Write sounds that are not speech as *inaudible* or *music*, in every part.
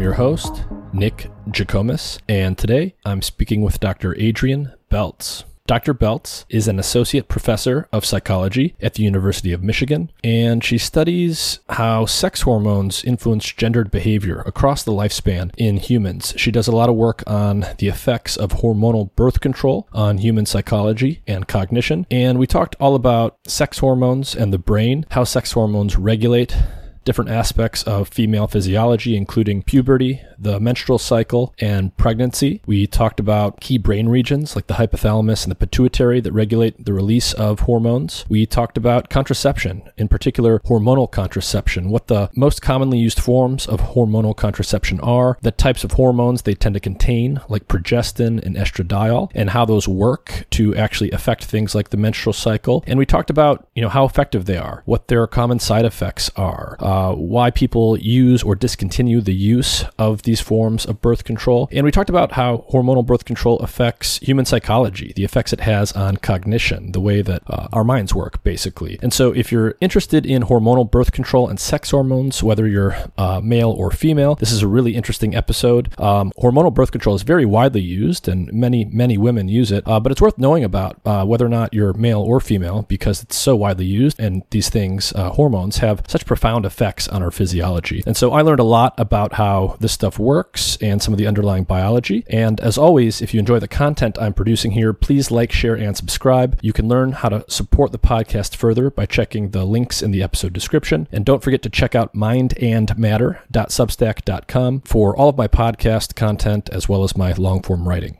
I'm your host, Nick Jikomes, and today I'm speaking with Dr. Adriene Beltz. Dr. Beltz is an associate professor of psychology at the University of Michigan, and she studies how sex hormones influence gendered behavior across the lifespan in humans. She does a lot of work on the effects of hormonal birth control on human psychology and cognition, and we talked all about sex hormones and the brain, how sex hormones regulate different aspects of female physiology, including puberty, the menstrual cycle, and pregnancy. We talked about key brain regions like the hypothalamus and the pituitary that regulate the release of hormones. We talked about contraception, in particular hormonal contraception, what the most commonly used forms of hormonal contraception are, the types of hormones they tend to contain, like progestin and estradiol, and how those work to actually affect things like the menstrual cycle. And we talked about, you know, how effective they are, what their common side effects are, uh, why people use or discontinue the use of these forms of birth control. And we talked about how hormonal birth control affects human psychology, the effects it has on cognition, the way that uh, our minds work, basically. And so, if you're interested in hormonal birth control and sex hormones, whether you're uh, male or female, this is a really interesting episode. Um, hormonal birth control is very widely used, and many, many women use it, uh, but it's worth knowing about uh, whether or not you're male or female because it's so widely used, and these things, uh, hormones, have such profound effects on our physiology. And so, I learned a lot about how this stuff works and some of the underlying biology. And as always, if you enjoy the content I'm producing here, please like, share, and subscribe. You can learn how to support the podcast further by checking the links in the episode description. And don't forget to check out mindandmatter.substack.com for all of my podcast content as well as my long form writing.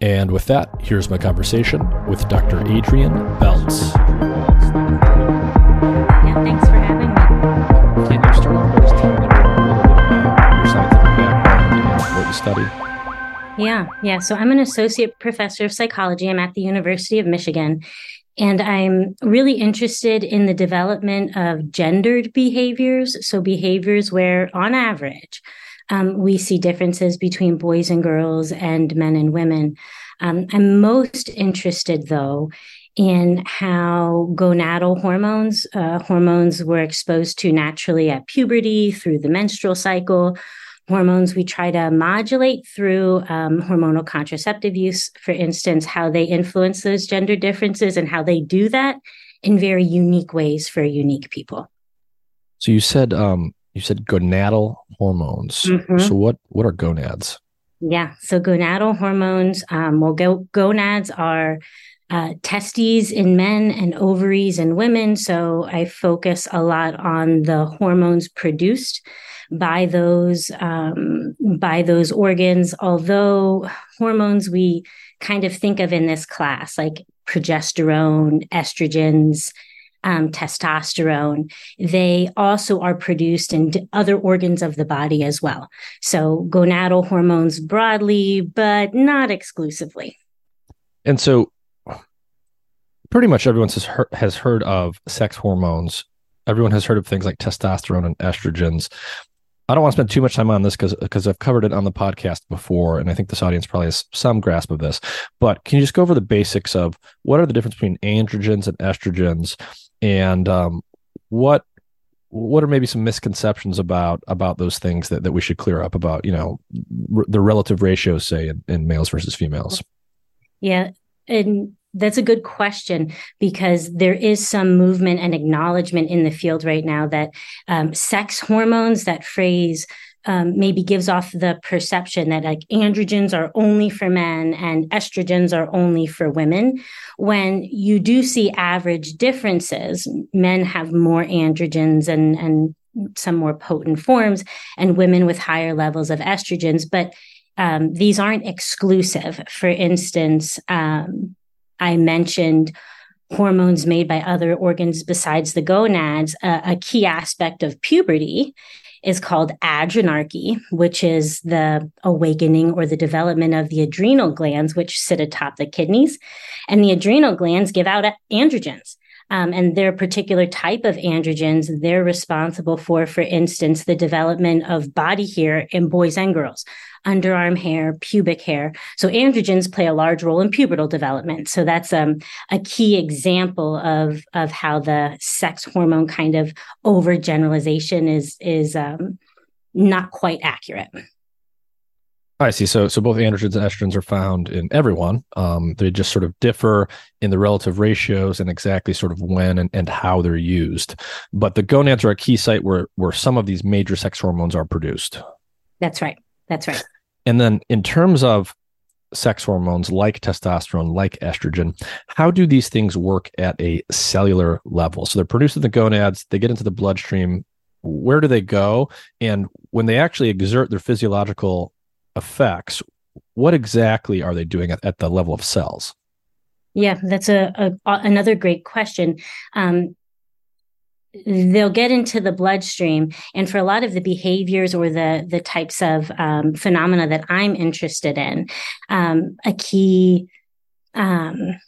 And with that, here's my conversation with Dr. Adriene Beltz. Yeah, thanks for having me. Can you start off by just telling a little bit about your scientific background and what you study? Yeah, yeah. So I'm an associate professor of psychology. I'm at the University of Michigan. And I'm really interested in the development of gendered behaviors. So, behaviors where, on average, um, we see differences between boys and girls and men and women. Um, I'm most interested, though, in how gonadal hormones, uh, hormones we're exposed to naturally at puberty through the menstrual cycle, hormones we try to modulate through um, hormonal contraceptive use, for instance, how they influence those gender differences and how they do that in very unique ways for unique people. So you said um, you said gonadal hormones. Mhm. So what what are gonads? Yeah. So gonadal hormones, um, well, go- gonads are uh, testes in men and ovaries in women. So I focus a lot on the hormones produced by those um, by those organs. Although hormones we kind of think of in this class, like progesterone, estrogens, um, testosterone, they also are produced in other organs of the body as well. So gonadal hormones broadly, but not exclusively. And so pretty much everyone has heard, has heard of sex hormones. Everyone has heard of things like testosterone and estrogens. I don't want to spend too much time on this because because I've covered it on the podcast before, and I think this audience probably has some grasp of this. But can you just go over the basics of what are the difference between androgens and estrogens, and um, what what are maybe some misconceptions about about those things that, that we should clear up about you know r- the relative ratios say in, in males versus females yeah and that's a good question because there is some movement and acknowledgement in the field right now that um, sex hormones, that phrase, um, maybe gives off the perception that like androgens are only for men and estrogens are only for women. When you do see average differences, men have more androgens and and some more potent forms, and women with higher levels of estrogens. But um, these aren't exclusive. For instance, um, I mentioned hormones made by other organs besides the gonads, a key aspect of puberty is called adrenarche, which is the awakening or the development of the adrenal glands, which sit atop the kidneys. And the adrenal glands give out androgens. Um, and their particular type of androgens, they're responsible for, for instance, the development of body hair in boys and girls, underarm hair, pubic hair. So androgens play a large role in pubertal development. So that's um, a key example of of how the sex hormone kind of overgeneralization is is um, not quite accurate. I see. So, so both androgens and estrogens are found in everyone. Um, they just sort of differ in the relative ratios and exactly sort of when and, and how they're used. But the gonads are a key site where where some of these major sex hormones are produced. That's right. That's right. And then in terms of sex hormones like testosterone, like estrogen, how do these things work at a cellular level? So they're produced in the gonads, they get into the bloodstream. Where do they go? And when they actually exert their physiological effects, what exactly are they doing at, at the level of cells? Yeah, that's a, a another great question. Um, they'll get into the bloodstream. And for a lot of the behaviors or the the types of um, phenomena that i'm interested in um, a key um,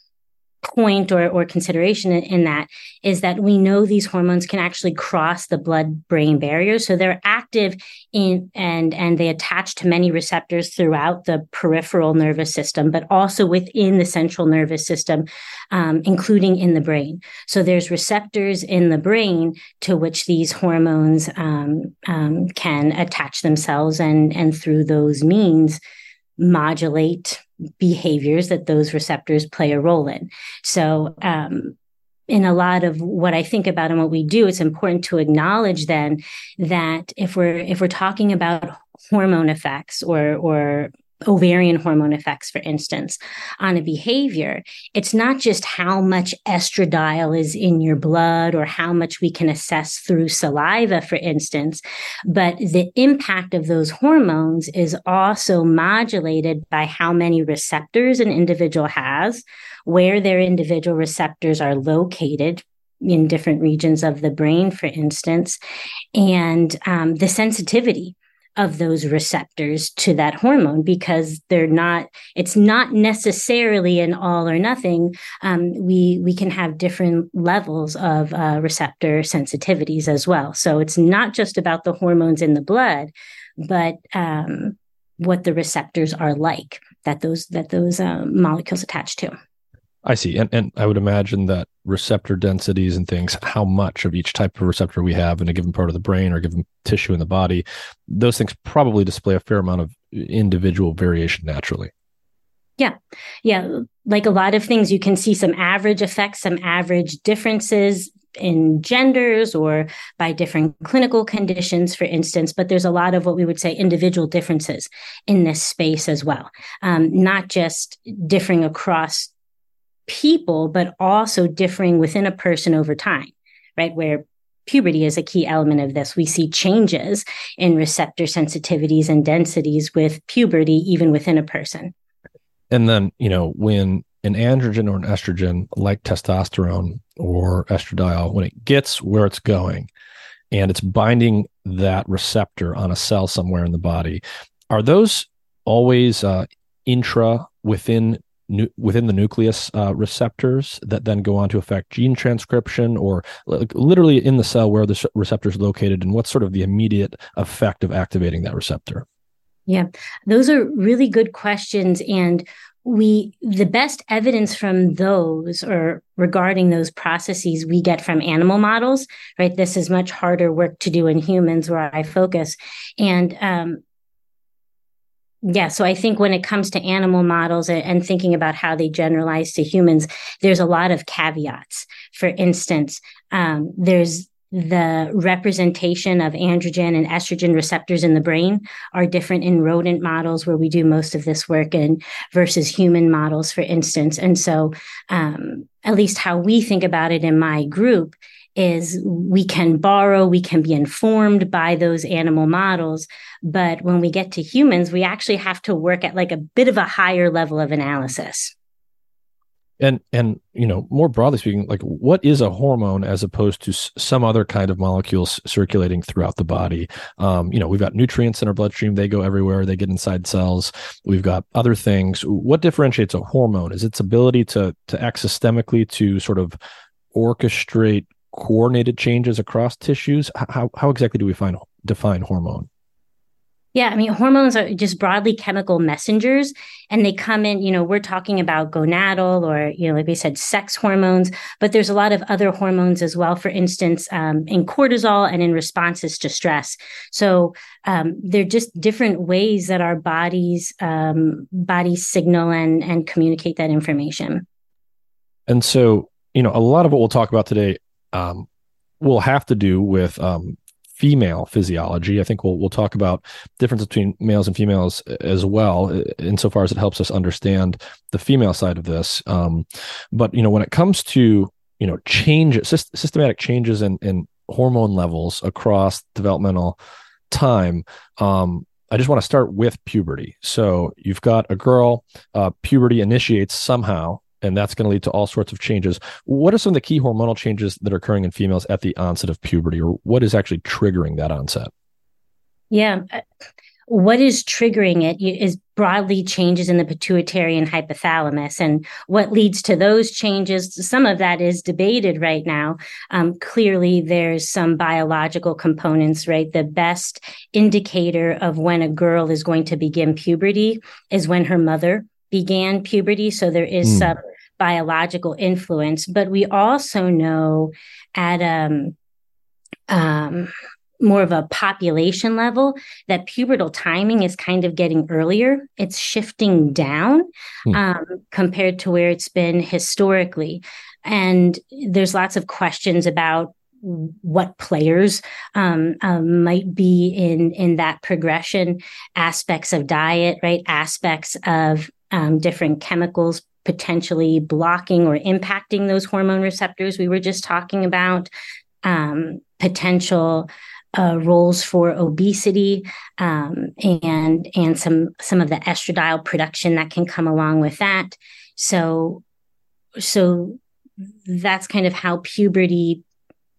point or, or consideration in, that is that we know these hormones can actually cross the blood brain barrier. So they're active in and and they attach to many receptors throughout the peripheral nervous system but also within the central nervous system um, including in the brain. So there's receptors in the brain to which these hormones um, um, can attach themselves and and through those means modulate behaviors that those receptors play a role in. So, um, in a lot of what I think about and what we do, it's important to acknowledge then that if we're if we're talking about hormone effects or or ovarian hormone effects, for instance, on a behavior, it's not just how much estradiol is in your blood or how much we can assess through saliva, for instance, but the impact of those hormones is also modulated by how many receptors an individual has, where their individual receptors are located, in different regions of the brain, for instance, and um, the sensitivity of those receptors to that hormone because they're not it's not necessarily an all or nothing. Um, we we can have different levels of uh, receptor sensitivities as well. So it's not just about the hormones in the blood but um, what the receptors are like that those that those uh, molecules attach to I see. And, and I would imagine that receptor densities and things, how much of each type of receptor we have in a given part of the brain or given tissue in the body, those things probably display a fair amount of individual variation naturally. Yeah. Yeah. Like a lot of things, you can see some average effects, some average differences in genders or by different clinical conditions, for instance. But there's a lot of what we would say individual differences in this space as well, um, not just differing across people, but also differing within a person over time, right? Where puberty is a key element of this. We see changes in receptor sensitivities and densities with puberty, even within a person. And then, you know, when an androgen or an estrogen, like testosterone or estradiol, when it gets where it's going and it's binding that receptor on a cell somewhere in the body, are those always uh, intra within nu- within the nucleus uh, receptors that then go on to affect gene transcription, or like, literally in the cell where the receptor is located, and what's sort of the immediate effect of activating that receptor? Yeah, those are really good questions. And we, the best evidence from those or regarding those processes we get from animal models, right? This is much harder work to do in humans where I focus. And, um, yeah, so I think when it comes to animal models and, thinking about how they generalize to humans, there's a lot of caveats. For instance, um, there's the representation of androgen and estrogen receptors in the brain are different in rodent models where we do most of this work in versus human models for instance and so um, at least how we think about it in my group is we can borrow we can be informed by those animal models. But when we get to humans we actually have to work at like a bit of a higher level of analysis. And and you know more broadly speaking like what is a hormone as opposed to s- some other kind of molecules circulating throughout the body? Um, you know we've got nutrients in our bloodstream. They go everywhere. They get inside cells. We've got other things. What differentiates a hormone? Is its ability to to act systemically to sort of orchestrate coordinated changes across tissues how, how exactly do we find define hormone yeah, I mean, hormones are just broadly chemical messengers, and they come in. You know, we're talking about gonadal or, you know, like we said, sex hormones, but there's a lot of other hormones as well. For instance, um, in cortisol and in responses to stress. So um, they're just different ways that our bodies um, bodies signal and and communicate that information. And so, you know, a lot of what we'll talk about today um, will have to do with um, female physiology. I think we'll we'll talk about difference between males and females as well, insofar as it helps us understand the female side of this. Um, but you know, when it comes to you know change systematic changes in, in hormone levels across developmental time, um, I just want to start with puberty. So you've got a girl, uh, puberty initiates somehow and that's going to lead to all sorts of changes. What are some of the key hormonal changes that are occurring in females at the onset of puberty, or what is actually triggering that onset? Yeah. Uh, what is triggering it is broadly changes in the pituitary and hypothalamus. And what leads to those changes, some of that is debated right now. Um, clearly, there's some biological components, right? The best indicator of when a girl is going to begin puberty is when her mother began puberty. So there is mm. some biological influence, but we also know at um, um, more of a population level that pubertal timing is kind of getting earlier. It's shifting down mm. um, compared to where it's been historically. And there's lots of questions about what players um, um, might be in in that progression aspects of diet right aspects of um, different chemicals potentially blocking or impacting those hormone receptors we were just talking about, um, potential uh, roles for obesity um, and and some some of the estradiol production that can come along with that. So so that's kind of how puberty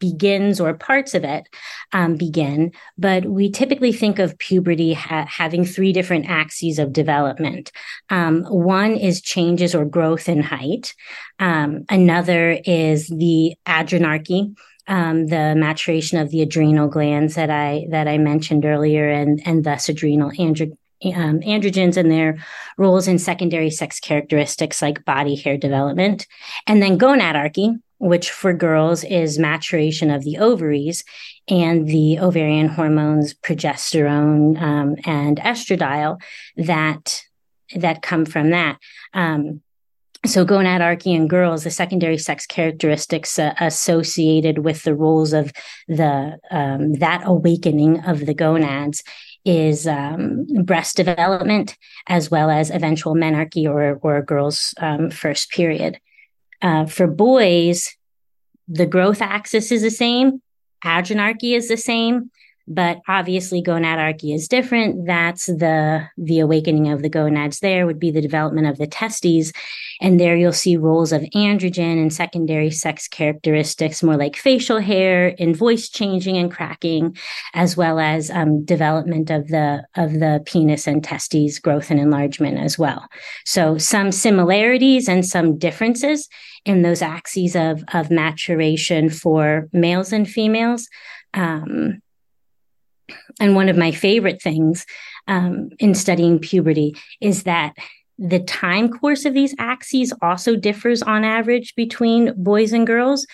begins or parts of it um, begin. But we typically think of puberty ha- having three different axes of development. Um, one is changes or growth in height. Um, another is the adrenarche. Um, the maturation of the adrenal glands that I that I mentioned earlier, and and thus adrenal andro- um, androgens and their roles in secondary sex characteristics like body hair development, and then gonadarche, which for girls is maturation of the ovaries and the ovarian hormones progesterone um, and estradiol that that come from that. Um, so gonadarche in girls, the secondary sex characteristics uh, associated with the roles of the um, that awakening of the gonads is um, breast development as well as eventual menarche or or girl's um, first period. Uh, for boys, the growth axis is the same, adrenarche is the same. But obviously gonadotrophy is different. That's the the awakening of the gonads. There would be the development of the testes, and there you'll see roles of androgen and secondary sex characteristics, more like facial hair and voice changing and cracking, as well as um, development of the of the penis and testes growth and enlargement as well. So some similarities and some differences in those axes of of maturation for males and females. Um, and one of my favorite things um, in studying puberty is that the time course of these axes also differs on average between boys and girls.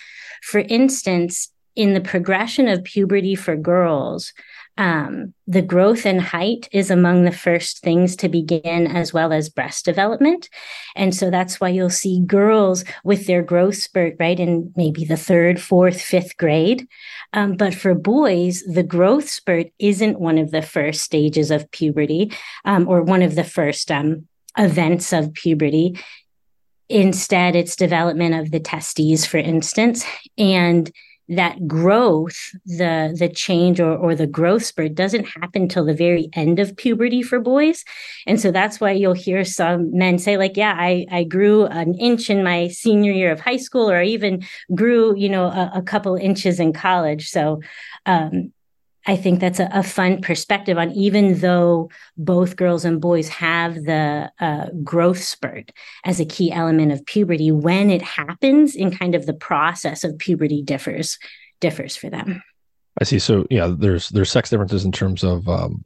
For instance, in the progression of puberty for girls, um, the growth and height is among the first things to begin, as well as breast development. And so that's why you'll see girls with their growth spurt, right, in maybe the third, fourth, fifth grade. Um, but for boys, the growth spurt isn't one of the first stages of puberty um, or one of the first um, events of puberty. Instead, it's development of the testes, for instance. And that growth, the the change or, or the growth spurt doesn't happen till the very end of puberty for boys. And so that's why you'll hear some men say, like, yeah, I, I grew an inch in my senior year of high school, or I even grew, you know, a, a couple inches in college. So um, I think that's a, a, fun perspective on even though both girls and boys have the uh, growth spurt as a key element of puberty, when it happens in kind of the process of puberty differs differs for them. I see. So yeah, there's there's sex differences in terms of um,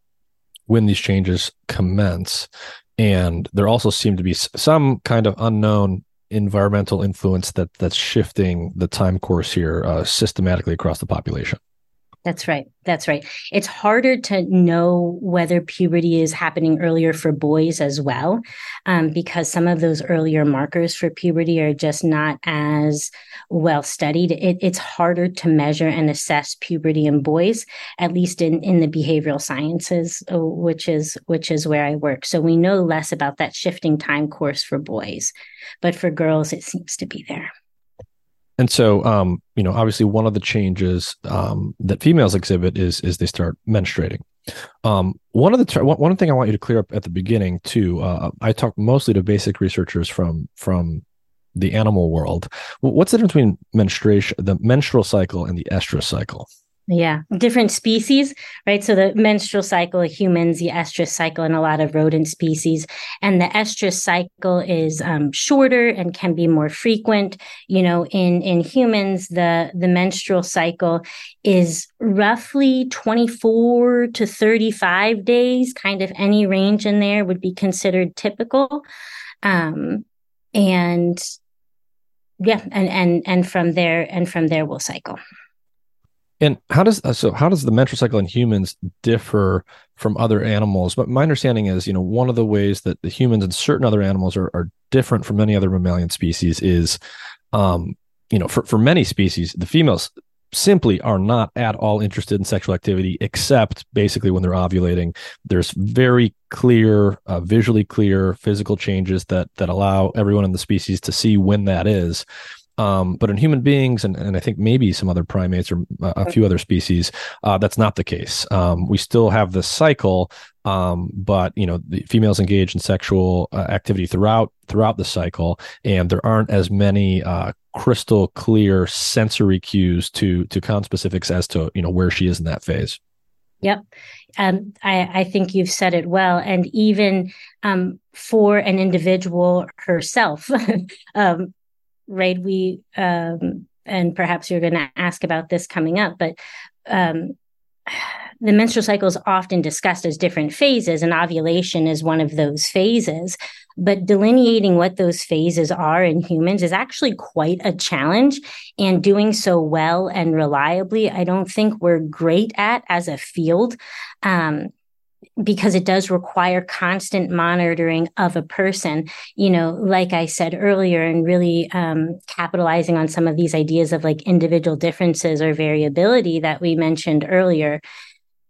when these changes commence, and there also seem to be some kind of unknown environmental influence that that's shifting the time course here uh, systematically across the population. That's right. That's right. It's harder to know whether puberty is happening earlier for boys as well, um, because some of those earlier markers for puberty are just not as well studied. It, it's harder to measure and assess puberty in boys, at least in, in the behavioral sciences, uh, which is which is where I work. So we know less about that shifting time course for boys, but for girls, it seems to be there. And so, um, you know, obviously, one of the changes um, that females exhibit is is they start menstruating. Um, one of the ter- one thing I want you to clear up at the beginning too. Uh, I talk mostly to basic researchers from from the animal world. What's the difference between menstruation, the menstrual cycle, and the estrous cycle? Yeah, different species, right? So the menstrual cycle of humans, the estrous cycle in a lot of rodent species, and the estrous cycle is um, shorter and can be more frequent. You know, in in humans, the the menstrual cycle is roughly twenty four to thirty five days. Kind of any range in there would be considered typical, um, and yeah, and and and from there and from there we'll cycle. And how does so how does the menstrual cycle in humans differ from other animals? But my understanding is, you know, one of the ways that the humans and certain other animals are, are different from many other mammalian species is, um, you know, for, for many species, the females simply are not at all interested in sexual activity, except basically when they're ovulating. There's very clear, uh, visually clear physical changes that that allow everyone in the species to see when that is. Um, but in human beings, and, and I think maybe some other primates or a few other species, uh, that's not the case. Um, we still have this cycle, um, but you know, the females engage in sexual uh, activity throughout throughout the cycle, and there aren't as many uh, crystal clear sensory cues to to conspecifics as to you know where she is in that phase. Yep. Um, I, I, think you've said it well. And even um, for an individual herself, *laughs* um, right? We, um, and perhaps you're going to ask about this coming up, but um, *sighs* the menstrual cycle is often discussed as different phases, and ovulation is one of those phases. But delineating what those phases are in humans is actually quite a challenge. And doing so well and reliably, I don't think we're great at as a field. Um, because it does require constant monitoring of a person. You know like i said earlier and really um, capitalizing on some of these ideas of like individual differences or variability that we mentioned earlier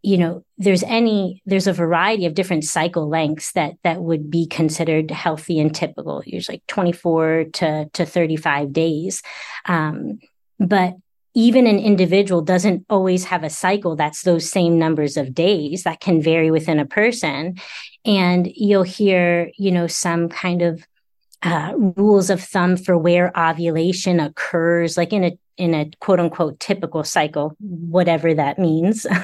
you know there's any there's a variety of different cycle lengths that that would be considered healthy and typical usually 24 to to 35 days. Um, but even an individual doesn't always have a cycle that's those same numbers of days that can vary within a person. And you'll hear you know some kind of uh, rules of thumb for where ovulation occurs like in a in a quote unquote typical cycle whatever that means. *laughs*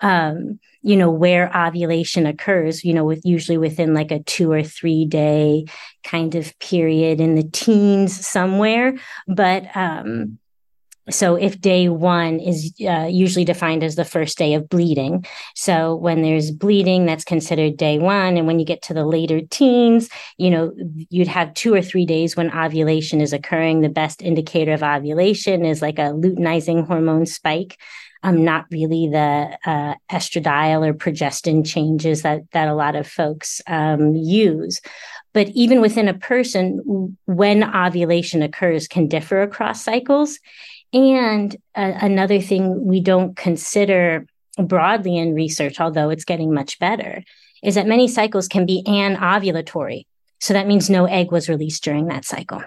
Um, you know where ovulation occurs you know with usually within like a two or three day kind of period in the teens somewhere. But um so if day one is uh, usually defined as the first day of bleeding so when there's bleeding that's considered day one and when you get to the later teens you know you'd have two or three days when ovulation is occurring the best indicator of ovulation is like a luteinizing hormone spike um, not really the uh, estradiol or progestin changes that that a lot of folks um, use. But even within a person, when ovulation occurs can differ across cycles. And uh, another thing we don't consider broadly in research, although it's getting much better, is that many cycles can be anovulatory. So that means no egg was released during that cycle.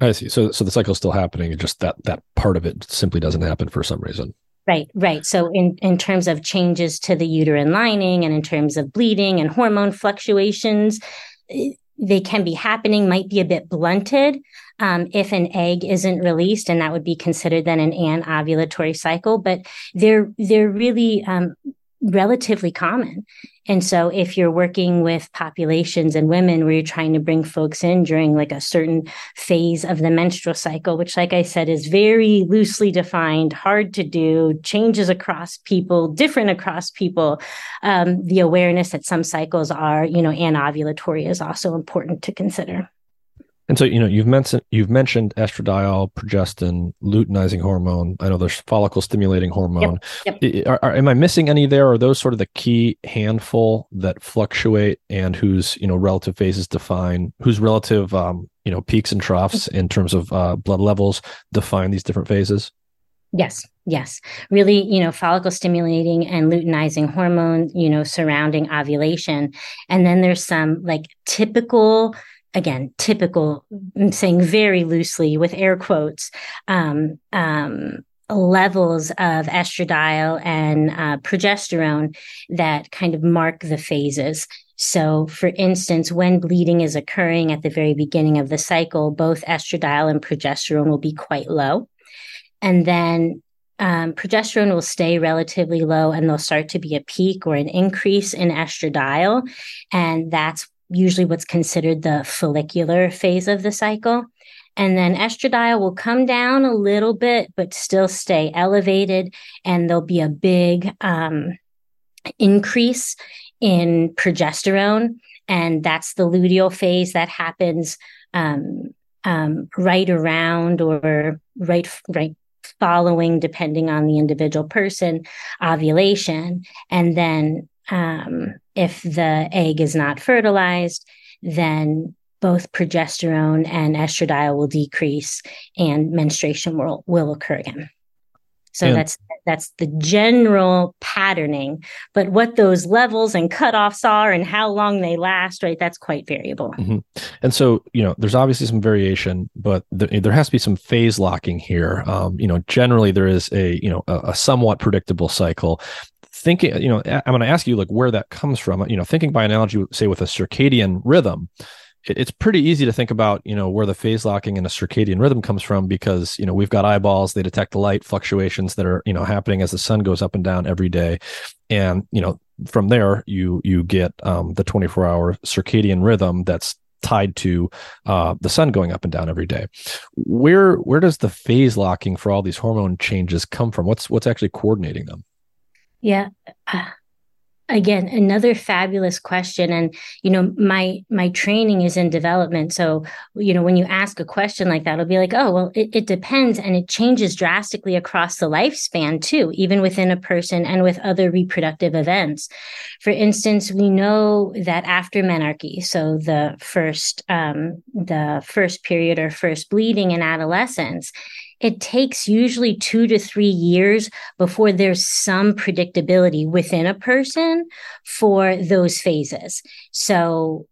I see. So, so the cycle's still happening. Just that that part of it simply doesn't happen for some reason. Right, right. So in, in terms of changes to the uterine lining and in terms of bleeding and hormone fluctuations, eh, they can be happening, might be a bit blunted um, if an egg isn't released, and that would be considered then an anovulatory cycle. But they're they're really um, relatively common. And so if you're working with populations and women where you're trying to bring folks in during like a certain phase of the menstrual cycle, which like I said is very loosely defined, hard to do, changes across people, different across people, um, the awareness that some cycles are, you know, anovulatory is also important to consider. And so, you know, you've mentioned you've mentioned estradiol, progestin, luteinizing hormone. I know there's follicle stimulating hormone. Yep, yep. Are, are, am I missing any there? Are those sort of the key handful that fluctuate and whose you know relative phases define whose relative um, you know peaks and troughs in terms of uh, blood levels define these different phases? Yes, yes. Really, you know, follicle stimulating and luteinizing hormone, you know, surrounding ovulation. And then there's some like typical again, typical, I'm saying very loosely with air quotes, um, um, levels of estradiol and uh, progesterone that kind of mark the phases. So, for instance, when bleeding is occurring at the very beginning of the cycle, both estradiol and progesterone will be quite low. And then um, progesterone will stay relatively low and there'll start to be a peak or an increase in estradiol. And that's usually what's considered the follicular phase of the cycle. And then estradiol will come down a little bit, but still stay elevated. And there'll be a big um, increase in progesterone. And that's the luteal phase that happens um, um, right around or right, right following, depending on the individual person, ovulation. And then um, if the egg is not fertilized, then both progesterone and estradiol will decrease and menstruation will, will occur again. So and, that's that's the general patterning. But what those levels and cutoffs are and how long they last, right? That's quite variable. Mm-hmm. And so, you know, there's obviously some variation, but the, there has to be some phase locking here. Um, you know, generally there is a you know a, a somewhat predictable cycle thinking, you know, I'm going to ask you like where that comes from. You know, thinking by analogy, say with a circadian rhythm, it's pretty easy to think about, you know, where the phase locking in a circadian rhythm comes from because, you know, we've got eyeballs, they detect the light fluctuations that are, you know, happening as the sun goes up and down every day. And, you know, from there you you get um, the 24 hour circadian rhythm that's tied to uh, the sun going up and down every day. Where where does the phase locking for all these hormone changes come from? What's what's actually coordinating them? Yeah. Uh, again, another fabulous question. And, you know, my my training is in development. So, you know, when you ask a question like that, it'll be like, oh, well, it, it depends. And it changes drastically across the lifespan too, even within a person and with other reproductive events. For instance, we know that after menarche, so the first um, the first period or first bleeding in adolescence, it takes usually two to three years before there's some predictability within a person for those phases. So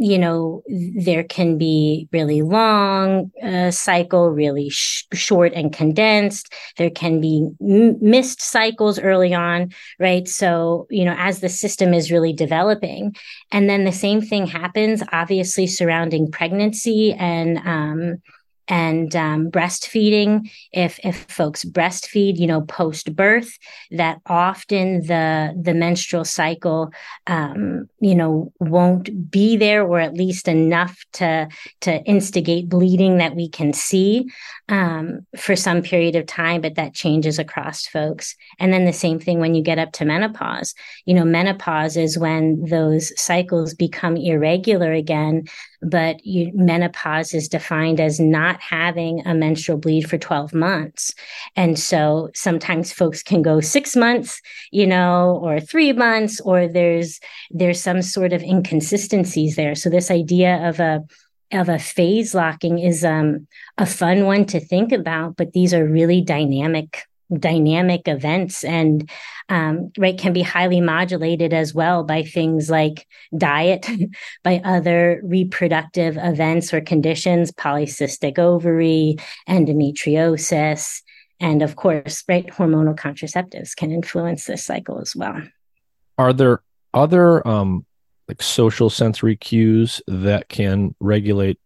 you know, there can be really long uh, cycle, really sh- short and condensed. There can be m- missed cycles early on, right? So, you know, as the system is really developing. And then the same thing happens, obviously, surrounding pregnancy and, um, and um, breastfeeding. If if folks breastfeed you know post birth that often the the menstrual cycle um, you know won't be there or at least enough to to instigate bleeding that we can see um, for some period of time but that changes across folks. And then the same thing when you get up to menopause. You know menopause is when those cycles become irregular again but you, menopause is defined as not having a menstrual bleed for 12 months. And so sometimes folks can go six months, you know, or three months, or there's, there's some sort of inconsistencies there. So this idea of a, of a phase locking is um, a fun one to think about, but these are really dynamic dynamic events and um, right can be highly modulated as well by things like diet *laughs* by other reproductive events or conditions polycystic ovary endometriosis and of course right hormonal contraceptives can influence this cycle as well. Are there other um, like social sensory cues that can regulate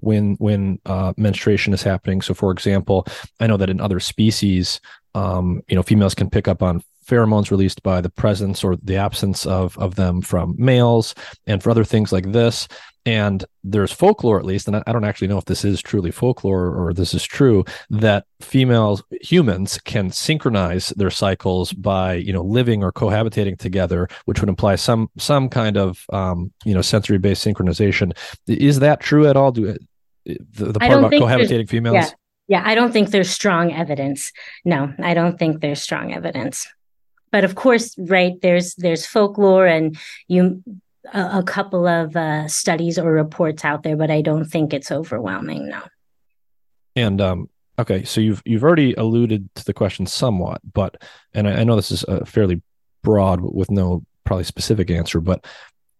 when when uh, menstruation is happening. So, for example, I know that in other species, um, you know, females can pick up on pheromones released by the presence or the absence of of them from males, and for other things like this. And there's folklore, at least, and I, don't actually know if this is truly folklore or this is true, that females, humans, can synchronize their cycles by, you know, living or cohabitating together, which would imply some some kind of, um, you know, sensory based synchronization. Is that true at all? Do the, the part about cohabitating females? Yeah, yeah, I don't think there's strong evidence. No, I don't think there's strong evidence. But of course, right there's there's folklore and you a, a couple of uh, studies or reports out there, but I don't think it's overwhelming. No. And um, okay, so you've you've already alluded to the question somewhat, but and I, I know this is a fairly broad with no probably specific answer, but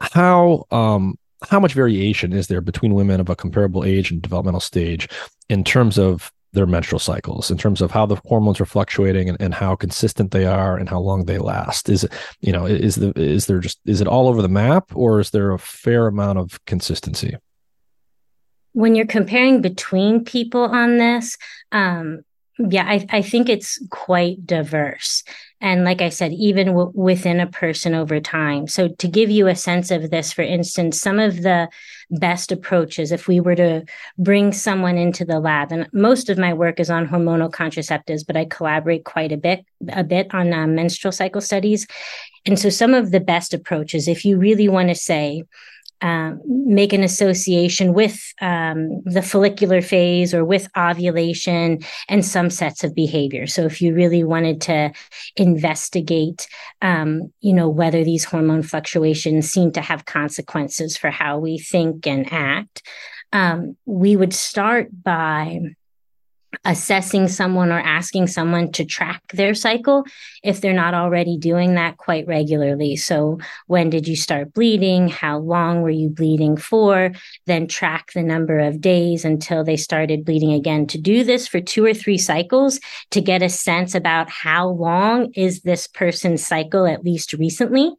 how um how much variation is there between women of a comparable age and developmental stage in terms of their menstrual cycles in terms of how the hormones are fluctuating and, and how consistent they are and how long they last? Is it you know is the is there just is it all over the map or is there a fair amount of consistency? When you're comparing between people on this um yeah i, I think it's quite diverse and like I said, even w- within a person over time. So, to give you a sense of this, for instance, some of the best approaches, if we were to bring someone into the lab, and most of my work is on hormonal contraceptives, but I collaborate quite a bit, a bit on um, menstrual cycle studies. And so, some of the best approaches, if you really want to say, um, make an association with um, the follicular phase or with ovulation and some sets of behavior. So, if you really wanted to investigate, um, you know, whether these hormone fluctuations seem to have consequences for how we think and act, um, we would start by assessing someone or asking someone to track their cycle if they're not already doing that quite regularly. So, when did you start bleeding? How long were you bleeding for? Then track the number of days until they started bleeding again. To do this for two or three cycles to get a sense about how long is this person's cycle, at least recently.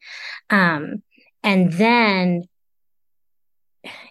Um, and then,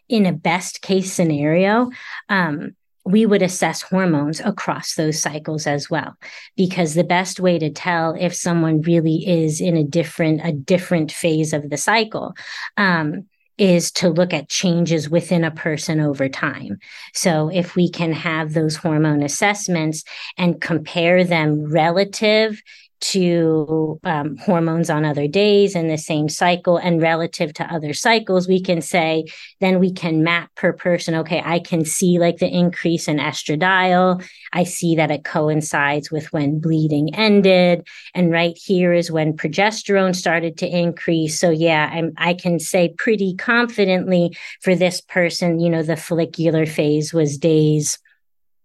in a best case scenario, um, we would assess hormones across those cycles as well because the best way to tell if someone really is in a different a different phase of the cycle um, is to look at changes within a person over time. So if we can have those hormone assessments and compare them relative to um, hormones on other days in the same cycle and relative to other cycles, we can say, then we can map per person. Okay, I can see like the increase in estradiol. I see that it coincides with when bleeding ended. And right here is when progesterone started to increase. So yeah, I'm, I can say pretty confidently for this person, you know, the follicular phase was days,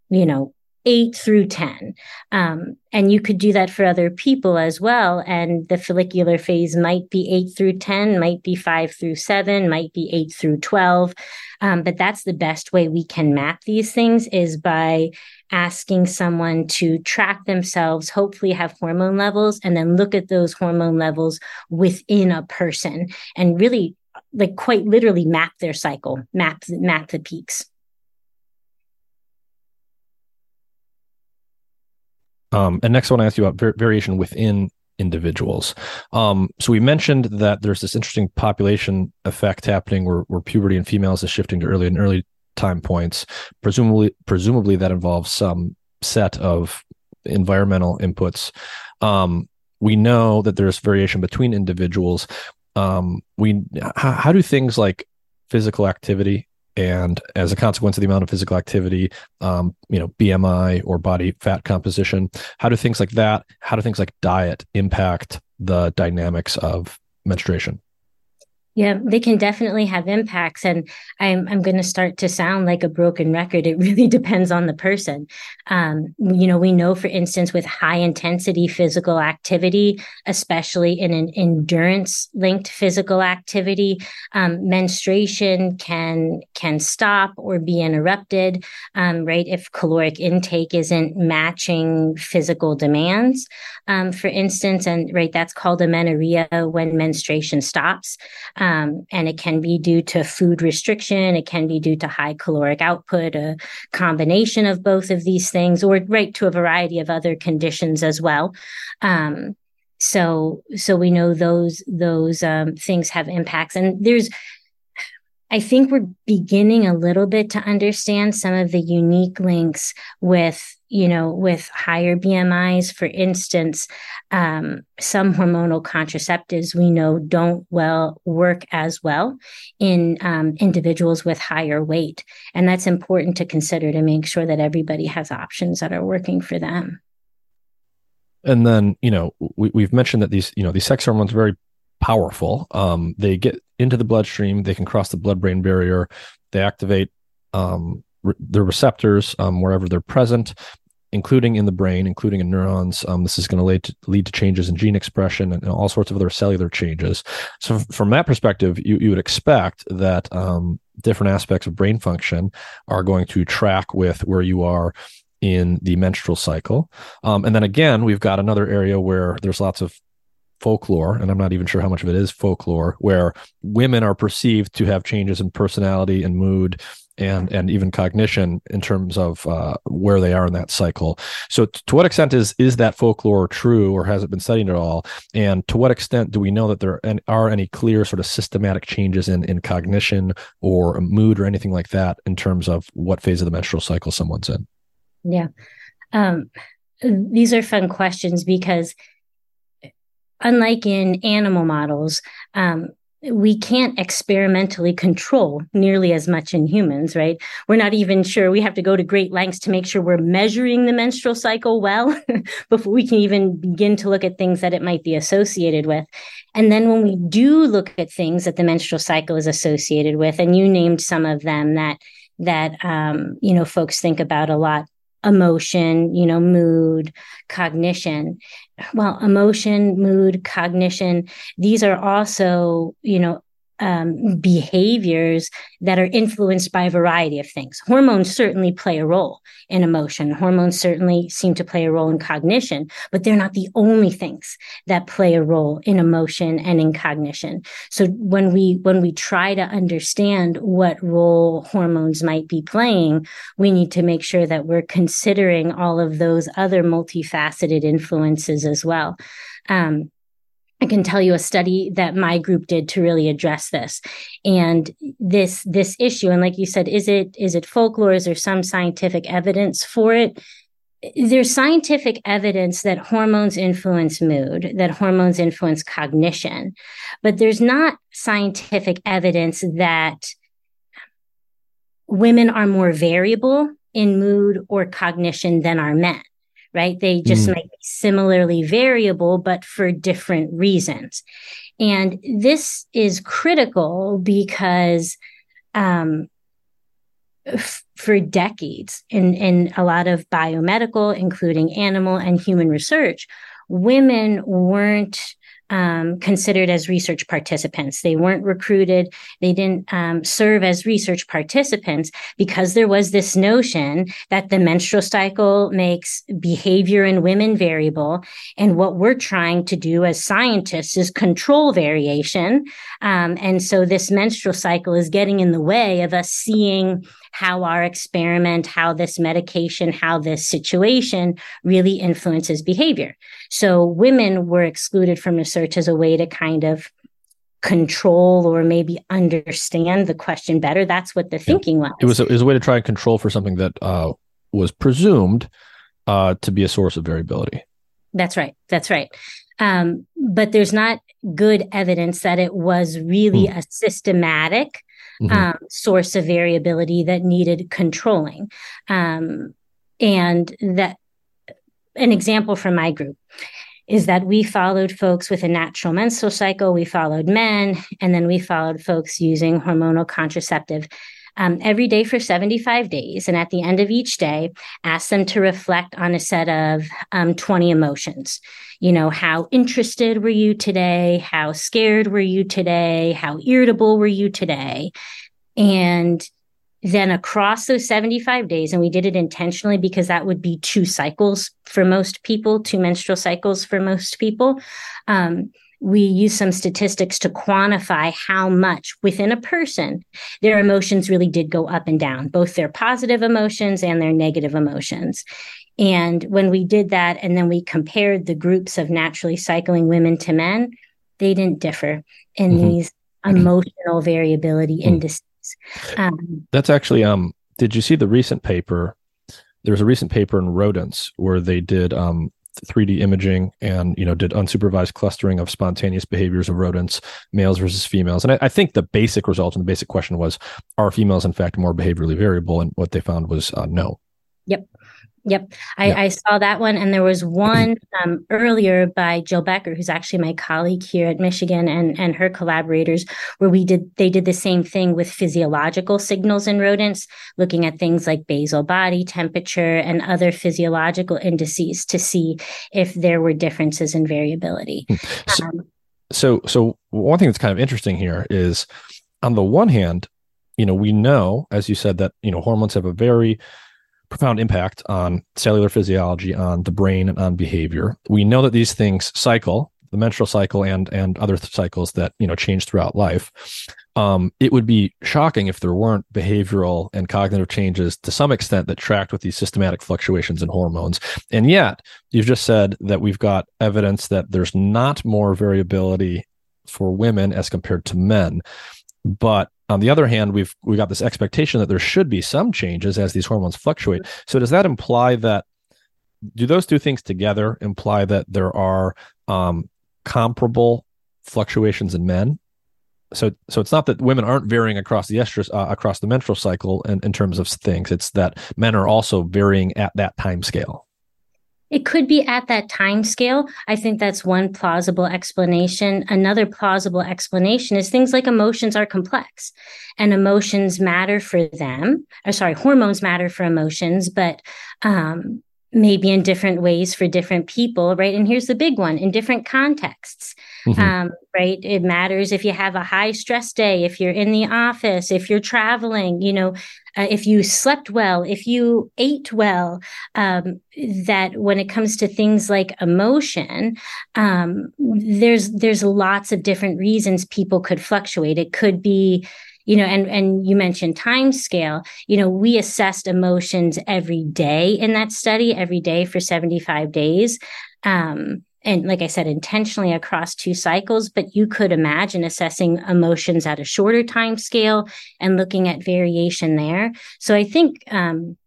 you know, eight through 10. Um, and you could do that for other people as well. And the follicular phase might be eight through 10, might be five through seven, might be eight through 12. Um, but that's the best way we can map these things is by asking someone to track themselves, hopefully have hormone levels, and then look at those hormone levels within a person and really like quite literally map their cycle, map map the peaks. Um, and next, I want to ask you about var- variation within individuals. Um, so we mentioned that there's this interesting population effect happening where, where puberty in females is shifting to early and early time points. Presumably, presumably that involves some set of environmental inputs. Um, we know that there's variation between individuals. Um, we how, how do things like physical activity and as a consequence of the amount of physical activity um, you know bmi or body fat composition how do things like that how do things like diet impact the dynamics of menstruation yeah, they can definitely have impacts. And I'm, I'm going to start to sound like a broken record. It really *laughs* depends on the person. Um, you know, we know, for instance, with high intensity physical activity, especially in an endurance linked physical activity, um, menstruation can, can stop or be interrupted, um, right? If caloric intake isn't matching physical demands, um, for instance, and right, that's called amenorrhea when menstruation stops. Um, and it can be due to food restriction, it can be due to high caloric output, a combination of both of these things, or right to a variety of other conditions as well. Um, so, so we know those those um, things have impacts, and there's I think we're beginning a little bit to understand some of the unique links with you know, with higher BMIs, for instance, um, some hormonal contraceptives we know don't well work as well in um, individuals with higher weight, and that's important to consider to make sure that everybody has options that are working for them. And then, you know, we, we've mentioned that these, you know, these sex hormones are very powerful. Um, they get into the bloodstream, they can cross the blood-brain barrier, they activate um, the receptors um, wherever they're present, including in the brain, including in neurons. Um, this is going to lead to lead to changes in gene expression and, and, all sorts of other cellular changes. So, f- from that perspective, you, you would expect that um, different aspects of brain function are going to track with where you are in the menstrual cycle. Um, and then again, we've got another area where there's lots of folklore, and I'm not even sure how much of it is folklore, where women are perceived to have changes in personality and mood and and even cognition in terms of uh, where they are in that cycle. So, t- to what extent is is that folklore true, or has it been studied at all? And to what extent do we know that there are any clear sort of systematic changes in in cognition or mood or anything like that in terms of what phase of the menstrual cycle someone's in? Yeah, um, these are fun questions because unlike in animal models, um, we can't experimentally control nearly as much in humans, right? We're not even sure. We have to go to great lengths to make sure we're measuring the menstrual cycle well *laughs* before we can even begin to look at things that it might be associated with. And then when we do look at things that the menstrual cycle is associated with, and you named some of them that that um, you know folks think about a lot emotion, you know, mood, cognition. Well, emotion, mood, cognition, these are also, you know, um, behaviors that are influenced by a variety of things. Hormones certainly play a role in emotion. Hormones certainly seem to play a role in cognition, but they're not the only things that play a role in emotion and in cognition. So when we when we try to understand what role hormones might be playing, we need to make sure that we're considering all of those other multifaceted influences as well. Um, I can tell you a study that my group did to really address this and this this issue. And like you said, is it is it folklore? Is there some scientific evidence for it? There's scientific evidence that hormones influence mood, that hormones influence cognition, but there's not scientific evidence that women are more variable in mood or cognition than are men right? They just mm. might be similarly variable, but for different reasons. And this is critical because um, f- for decades in, in a lot of biomedical, including animal and human research, women weren't um, considered as research participants. They weren't recruited. They didn't um, serve as research participants because there was this notion that the menstrual cycle makes behavior in women variable. And what we're trying to do as scientists is control variation. Um, and so this menstrual cycle is getting in the way of us seeing how our experiment, how this medication, how this situation really influences behavior. So women were excluded from research as a way to kind of control or maybe understand the question better. That's what the thinking was. It was a, it was a way to try and control for something that uh, was presumed uh, to be a source of variability. That's right. That's right. Um, but there's not good evidence that it was really hmm. a systematic mm-hmm. um, source of variability that needed controlling. Um, and that an example from my group is that we followed folks with a natural menstrual cycle, we followed men, and then we followed folks using hormonal contraceptive um, every day for 75 days. And at the end of each day, ask them to reflect on a set of um, 20 emotions. You know, how interested were you today? How scared were you today? How irritable were you today? And then across those 75 days, and we did it intentionally because that would be two cycles for most people, two menstrual cycles for most people. Um, we use some statistics to quantify how much within a person their emotions really did go up and down, both their positive emotions and their negative emotions. And when we did that, and then we compared the groups of naturally cycling women to men, they didn't differ in mm-hmm. these emotional variability mm-hmm. indices. Um, That's actually, um, did you see the recent paper? There was a recent paper in rodents where they did um, 3D imaging and you know did unsupervised clustering of spontaneous behaviors of rodents, males versus females. And I, I, think the basic result and the basic question was: Are females in fact more behaviorally variable? And what they found was uh, no. Yep. Yep. I, I, saw that one. And there was *clears throat* one um, earlier by Jill Becker, who's actually my colleague here at Michigan and, and her collaborators, where we did, they did the same thing with physiological signals in rodents, looking at things like basal body temperature and other physiological indices to see if there were differences in variability. Hmm. So, um, so, so one thing that's kind of interesting here is on the one hand, you know, we know, as you said, that, you know, hormones have a very profound impact on cellular physiology, on the brain, and on behavior. We know that these things cycle, the menstrual cycle and and other cycles that you know change throughout life. Um, it would be shocking if there weren't behavioral and cognitive changes to some extent that tracked with these systematic fluctuations in hormones. And yet, you've just said that we've got evidence that there's not more variability for women as compared to men. But on the other hand, we've we got this expectation that there should be some changes as these hormones fluctuate. So does that imply that do those two things together imply that there are um, comparable fluctuations in men? So so it's not that women aren't varying across the estrus uh, across the menstrual cycle in, in terms of things. It's that men are also varying at that time scale. It could be at that time scale. I think that's one plausible explanation. Another plausible explanation is things like emotions are complex and emotions matter for them. Or sorry, hormones matter for emotions, but um, maybe in different ways for different people, right? And here's the big one in different contexts, mm-hmm. um, right? It matters if you have a high stress day, if you're in the office, if you're traveling, you know, uh, if you slept well, if you ate well, um, that when it comes to things like emotion, um, there's there's lots of different reasons people could fluctuate. It could be you know and and you mentioned time scale you know we assessed emotions every day in that study every day for 75 days um, and like I said, intentionally across two cycles, but you could imagine assessing emotions at a shorter time scale and looking at variation there. So I think, um,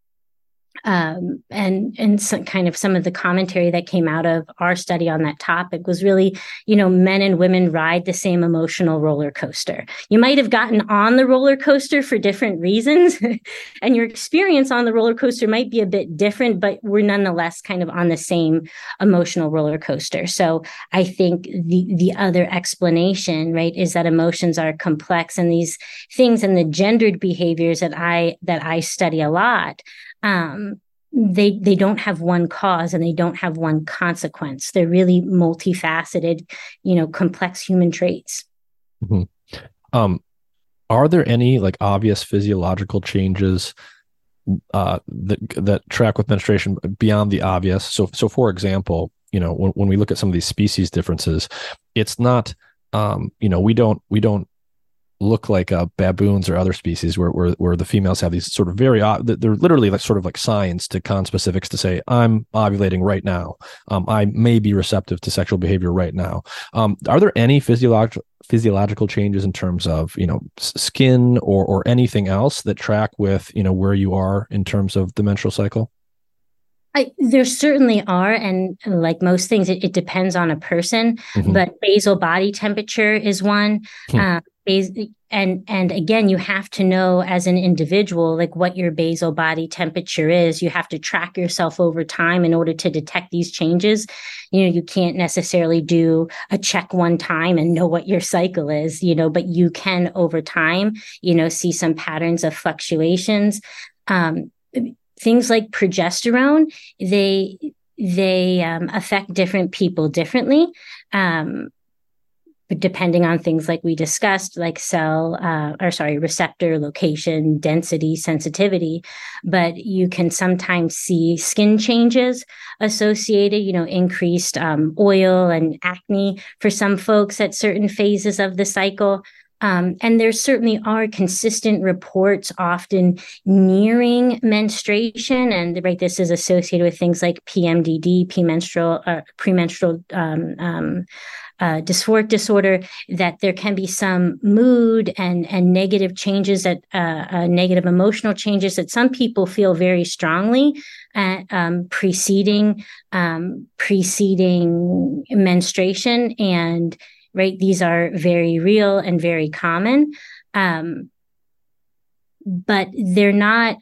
um, and and some, kind of some of the commentary that came out of our study on that topic was really, you know, men and women ride the same emotional roller coaster. You might have gotten on the roller coaster for different reasons, *laughs* and your experience on the roller coaster might be a bit different, but we're nonetheless kind of on the same emotional roller coaster. So I think the the other explanation, right, is that emotions are complex, and these things and the gendered behaviors that I that I study a lot um, they they don't have one cause and they don't have one consequence. They're really multifaceted, you know, complex human traits. Mm-hmm. Um, are there any like obvious physiological changes uh, that that track with menstruation beyond the obvious? So, so for example, you know, when, when we look at some of these species differences, it's not, um, you know, we don't we don't look like uh, baboons or other species where, where where the females have these sort of very they're literally like sort of like signs to conspecifics to say I'm ovulating right now. Um, I may be receptive to sexual behavior right now. Um, are there any physiological physiological changes in terms of you know skin or or anything else that track with you know where you are in terms of the menstrual cycle? I, there certainly are, and like most things, it, it depends on a person. Mm-hmm. But basal body temperature is one. Hmm. Uh, and and again you have to know as an individual like what your basal body temperature is. You have to track yourself over time in order to detect these changes. You know you can't necessarily do a check one time and know what your cycle is you know but you can over time you know see some patterns of fluctuations. Um, things like progesterone they they um, affect different people differently. Um, depending on things like we discussed, like cell, uh, or sorry, receptor location, density, sensitivity. But you can sometimes see skin changes associated, you know, increased um, oil and acne for some folks at certain phases of the cycle. Um, and there certainly are consistent reports often nearing menstruation. And right, this is associated with things like PMDD, premenstrual, uh, premenstrual um, um, uh, dysphoric disorder, that there can be some mood and and negative changes that uh, uh, negative emotional changes that some people feel very strongly at, um, preceding um, preceding menstruation, and right these are very real and very common, um, but they're not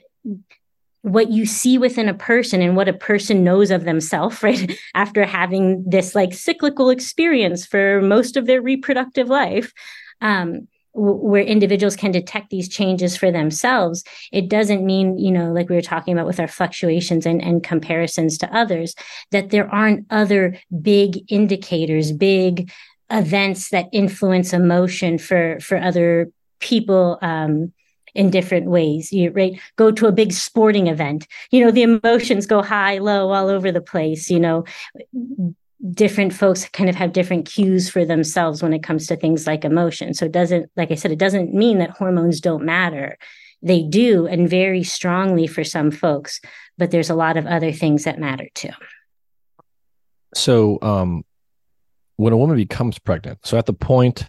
what you see within a person and what a person knows of themselves, *laughs* right? After having this like cyclical experience for most of their reproductive life. Um, where individuals can detect these changes for themselves, it doesn't mean, you know, like we were talking about with our fluctuations and, and comparisons to others, that there aren't other big indicators, big events that influence emotion for for other people um, in different ways. You right go to a big sporting event. You know, the emotions go high, low, all over the place. You know, different folks kind of have different cues for themselves when it comes to things like emotion. So it doesn't, like I said, it doesn't mean that hormones don't matter. They do, and very strongly for some folks, but there's a lot of other things that matter too. So, um, when a woman becomes pregnant, so at the point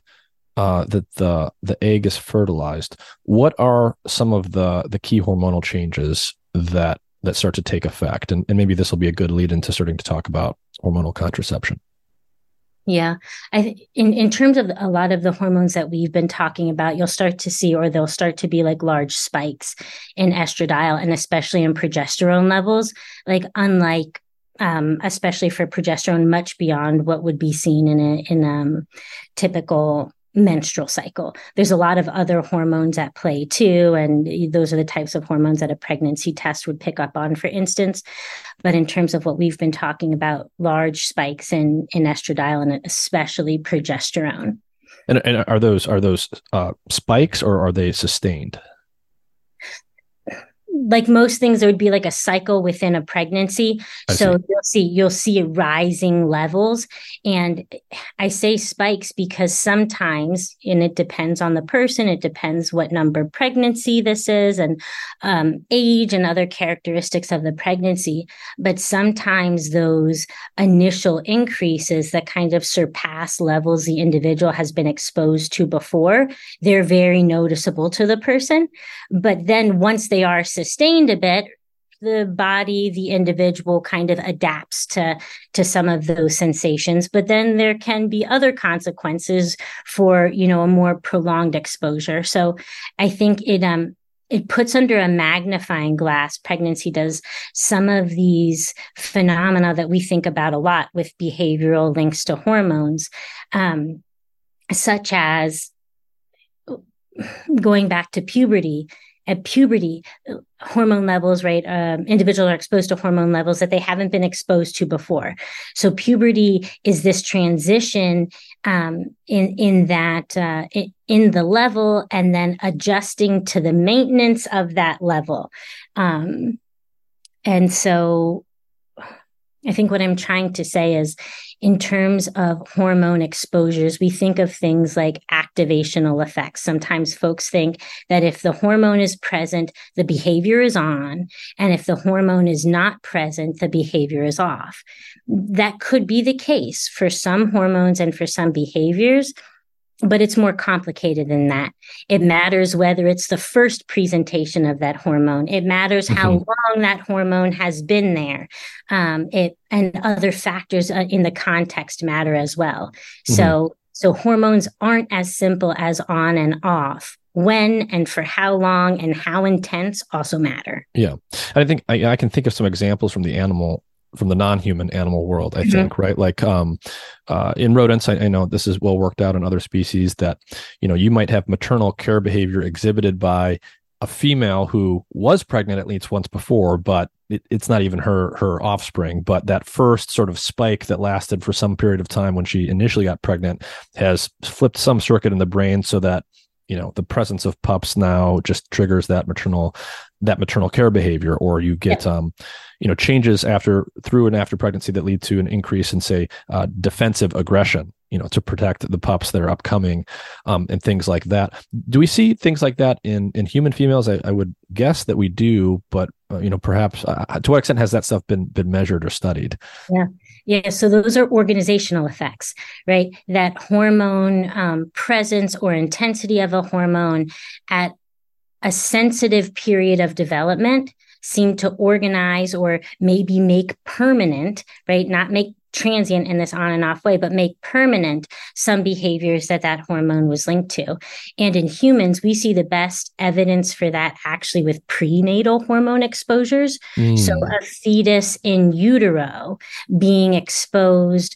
uh, that the the egg is fertilized, what are some of the the key hormonal changes that that start to take effect? And, and maybe this will be a good lead into starting to talk about hormonal contraception. Yeah, I in in terms of a lot of the hormones that we've been talking about, you'll start to see, or they'll start to be like large spikes in estradiol and especially in progesterone levels. Like unlike um, especially for progesterone, much beyond what would be seen in a in um, typical menstrual cycle. There's a lot of other hormones at play too, and those are the types of hormones that a pregnancy test would pick up on, for instance. But in terms of what we've been talking about, large spikes in in estradiol and especially progesterone. And, and are those are those uh, spikes or are they sustained? Like most things there would be like a cycle within a pregnancy. I so see. you'll see you'll see rising levels. And i say spikes because sometimes and it depends on the person it depends what number pregnancy this is and um, age and other characteristics of the pregnancy. But sometimes those initial increases that kind of surpass levels the individual has been exposed to before they're very noticeable to the person. But then once they are sustained a bit, the body, the individual kind of adapts to, to some of those sensations. But then there can be other consequences for, you know, a more prolonged exposure. So I think it, um, it puts under a magnifying glass pregnancy does some of these phenomena that we think about a lot with behavioral links to hormones um, such as going back to puberty at puberty, hormone levels, right? Um, individuals are exposed to hormone levels that they haven't been exposed to before. So puberty is this transition um, in in that uh, in the level, and then adjusting to the maintenance of that level. Um, and so, I think what I'm trying to say is in terms of hormone exposures, we think of things like activational effects. Sometimes folks think that if the hormone is present, the behavior is on. And if the hormone is not present, the behavior is off. That could be the case for some hormones and for some behaviors but it's more complicated than that. It matters whether it's the first presentation of that hormone. It matters how mm-hmm. long that hormone has been there. Um, it and other factors uh, in the context matter as well. Mm-hmm. So so hormones aren't as simple as on and off. When and for how long and how intense also matter. Yeah, and I think I, I can think of some examples from the animal from the non-human animal world i mm-hmm. think right like um uh in rodents I, I, know this is well worked out in other species that you know you might have maternal care behavior exhibited by a female who was pregnant at least once before but it, it's not even her her offspring but that first sort of spike that lasted for some period of time when she initially got pregnant has flipped some circuit in the brain so that you know the presence of pups now just triggers that maternal that maternal care behavior or you get yeah. um you know changes after through and after pregnancy that lead to an increase in say uh, defensive aggression you know to protect the pups that are upcoming um, and things like that. Do we see things like that in in human females? I, I would guess that we do but uh, you know perhaps uh, to what extent has that stuff been been measured or studied? Yeah. Yeah so those are organizational effects right? That hormone um, presence or intensity of a hormone at a sensitive period of development seem to organize or maybe make permanent, right? Not make transient in this on and off way, but make permanent some behaviors that that hormone was linked to. And in humans, we see the best evidence for that actually with prenatal hormone exposures. Mm. So a fetus in utero being exposed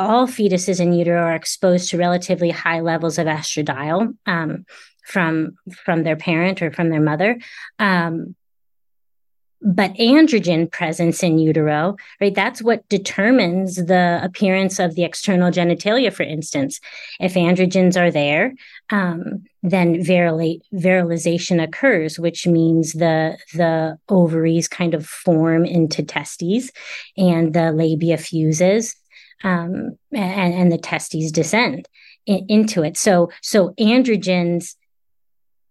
all fetuses in utero are exposed to relatively high levels of estradiol um, from from their parent or from their mother. Um, but androgen presence in utero, right? That's what determines the appearance of the external genitalia, for instance. If androgens are there, um, then virilization occurs, which means the, the ovaries kind of form into testes and the labia fuses, um, and, and the testes descend in, into it. So, so androgens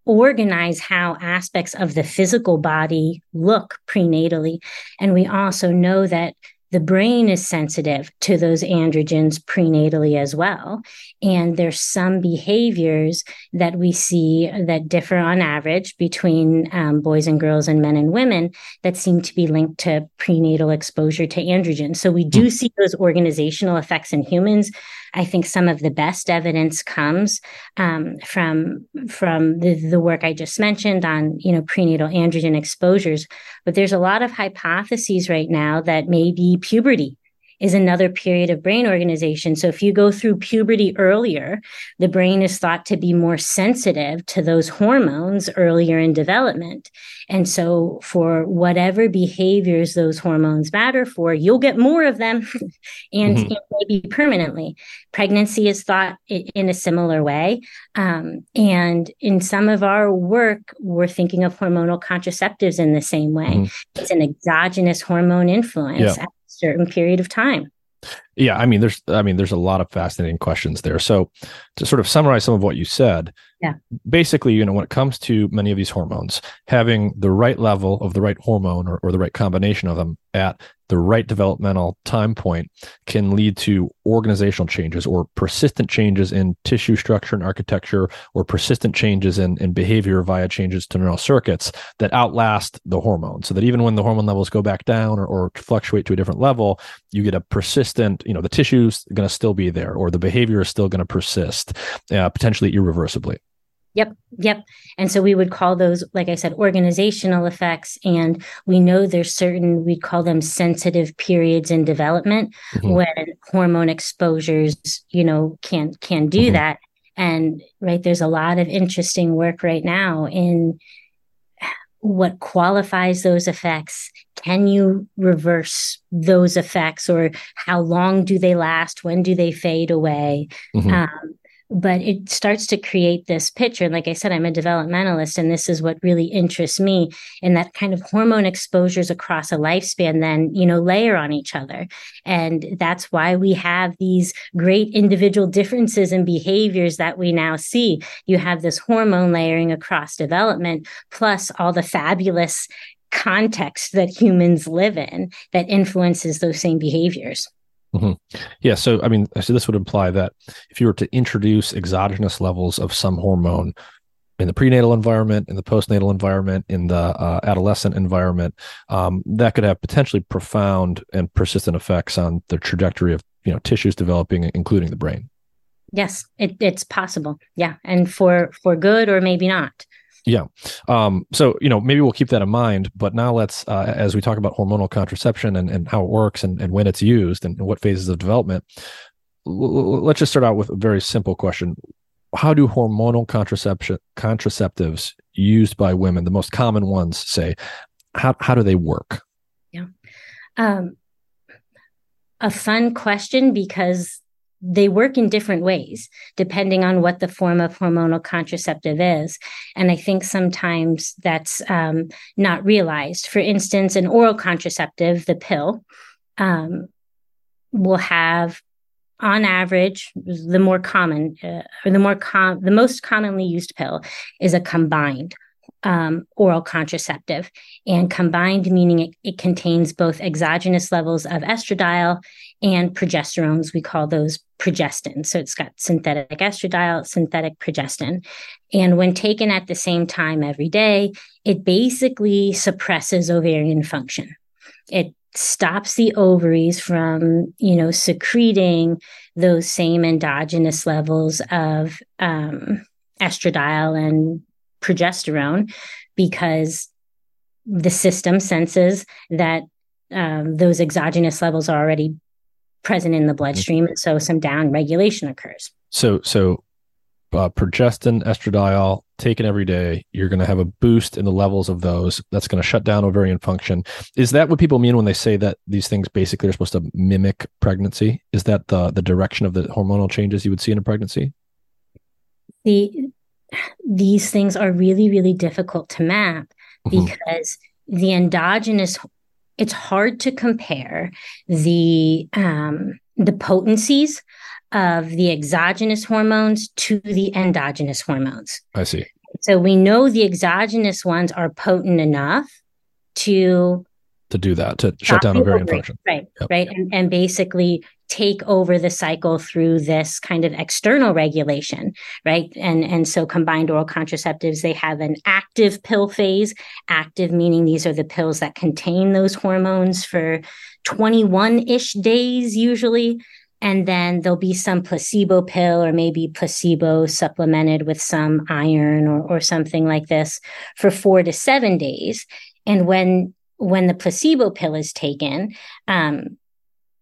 organize how aspects of the physical body look prenatally. And we also know that the brain is sensitive to those androgens prenatally as well. And there's some behaviors that we see that differ on average between um, boys and girls and men and women that seem to be linked to prenatal exposure to androgens. So we do hmm. see those organizational effects in humans. I think some of the best evidence comes um, from from the, the work I just mentioned on you know prenatal androgen exposures. But there's a lot of hypotheses right now that maybe puberty is another period of brain organization. So if you go through puberty earlier, the brain is thought to be more sensitive to those hormones earlier in development. And so for whatever behaviors those hormones matter for, you'll get more of them *laughs* and, mm-hmm. maybe permanently. Pregnancy is thought in a similar way. Um, and in some of our work, we're thinking of hormonal contraceptives in the same way. Mm-hmm. It's an exogenous hormone influence. Yeah certain period of time. Yeah, I mean, there's, I mean, there's a lot of fascinating questions there. So, to sort of summarize some of what you said, yeah, basically, you know, when it comes to many of these hormones, having the right level of the right hormone or, or the right combination of them at the right developmental time point can lead to organizational changes or persistent changes in tissue structure and architecture or persistent changes in, in behavior via changes to neural circuits that outlast the hormone. So that even when the hormone levels go back down or, or fluctuate to a different level you get a persistent you know the tissue's going to still be there or the behavior is still going to persist uh, potentially irreversibly Yep, yep. And so we would call those, like I said, organizational effects. And we know there's certain, we call them sensitive periods in development mm-hmm. when hormone exposures, you know, can can do mm-hmm. that. And right, there's a lot of interesting work right now in what qualifies those effects. Can you reverse those effects, or how long do they last? When do they fade away? Mm-hmm. Um, but it starts to create this picture. Like I said, I'm a developmentalist, and this is what really interests me. And that kind of hormone exposures across a lifespan then, you know, layer on each other. And that's why we have these great individual differences in behaviors that we now see. You have this hormone layering across development, plus all the fabulous context that humans live in that influences those same behaviors. Mm-hmm. Yeah. So, I mean, so this would imply that if you were to introduce exogenous levels of some hormone in the prenatal environment, in the postnatal environment, in the uh, adolescent environment, um, that could have potentially profound and persistent effects on the trajectory of you know tissues developing, including the brain. Yes, it, it's possible. Yeah, and for for good or maybe not. Yeah. Um, so, you know, maybe we'll keep that in mind. But now let's, uh, as we talk about hormonal contraception and, and how it works and, and when it's used and what phases of development, l- let's just start out with a very simple question. How do hormonal contraception contraceptives used by women, the most common ones, say, how, how do they work? Yeah. Um, a fun question because they work in different ways depending on what the form of hormonal contraceptive is. And I think sometimes that's um, not realized. For instance, an oral contraceptive, the pill, um, will have on average the more common uh, or the more com- the most commonly used pill is a combined um, oral contraceptive. And combined meaning it, it contains both exogenous levels of estradiol and progesterones. We call those progestin. So it's got synthetic estradiol, synthetic progestin. And when taken at the same time every day, it basically suppresses ovarian function. It stops the ovaries from, you know, secreting those same endogenous levels of um, estradiol and progesterone because the system senses that um, those exogenous levels are already present in the bloodstream, and so some down regulation occurs. So, so uh, progestin, estradiol taken every day, you're going to have a boost in the levels of those. That's going to shut down ovarian function. Is that what people mean when they say that these things basically are supposed to mimic pregnancy? Is that the the direction of the hormonal changes you would see in a pregnancy? The these things are really, really difficult to map mm-hmm. because the endogenous, it's hard to compare the um, the potencies of the exogenous hormones to the endogenous hormones. I see. So we know the exogenous ones are potent enough to to do that to shut down ovarian function right yep. right and, and basically take over the cycle through this kind of external regulation right? And and so combined oral contraceptives they have an active pill phase. Active meaning these are the pills that contain those hormones for 21ish days usually. And then there'll be some placebo pill or maybe placebo supplemented with some iron or, or something like this for four to seven days. And when when the placebo pill is taken, um,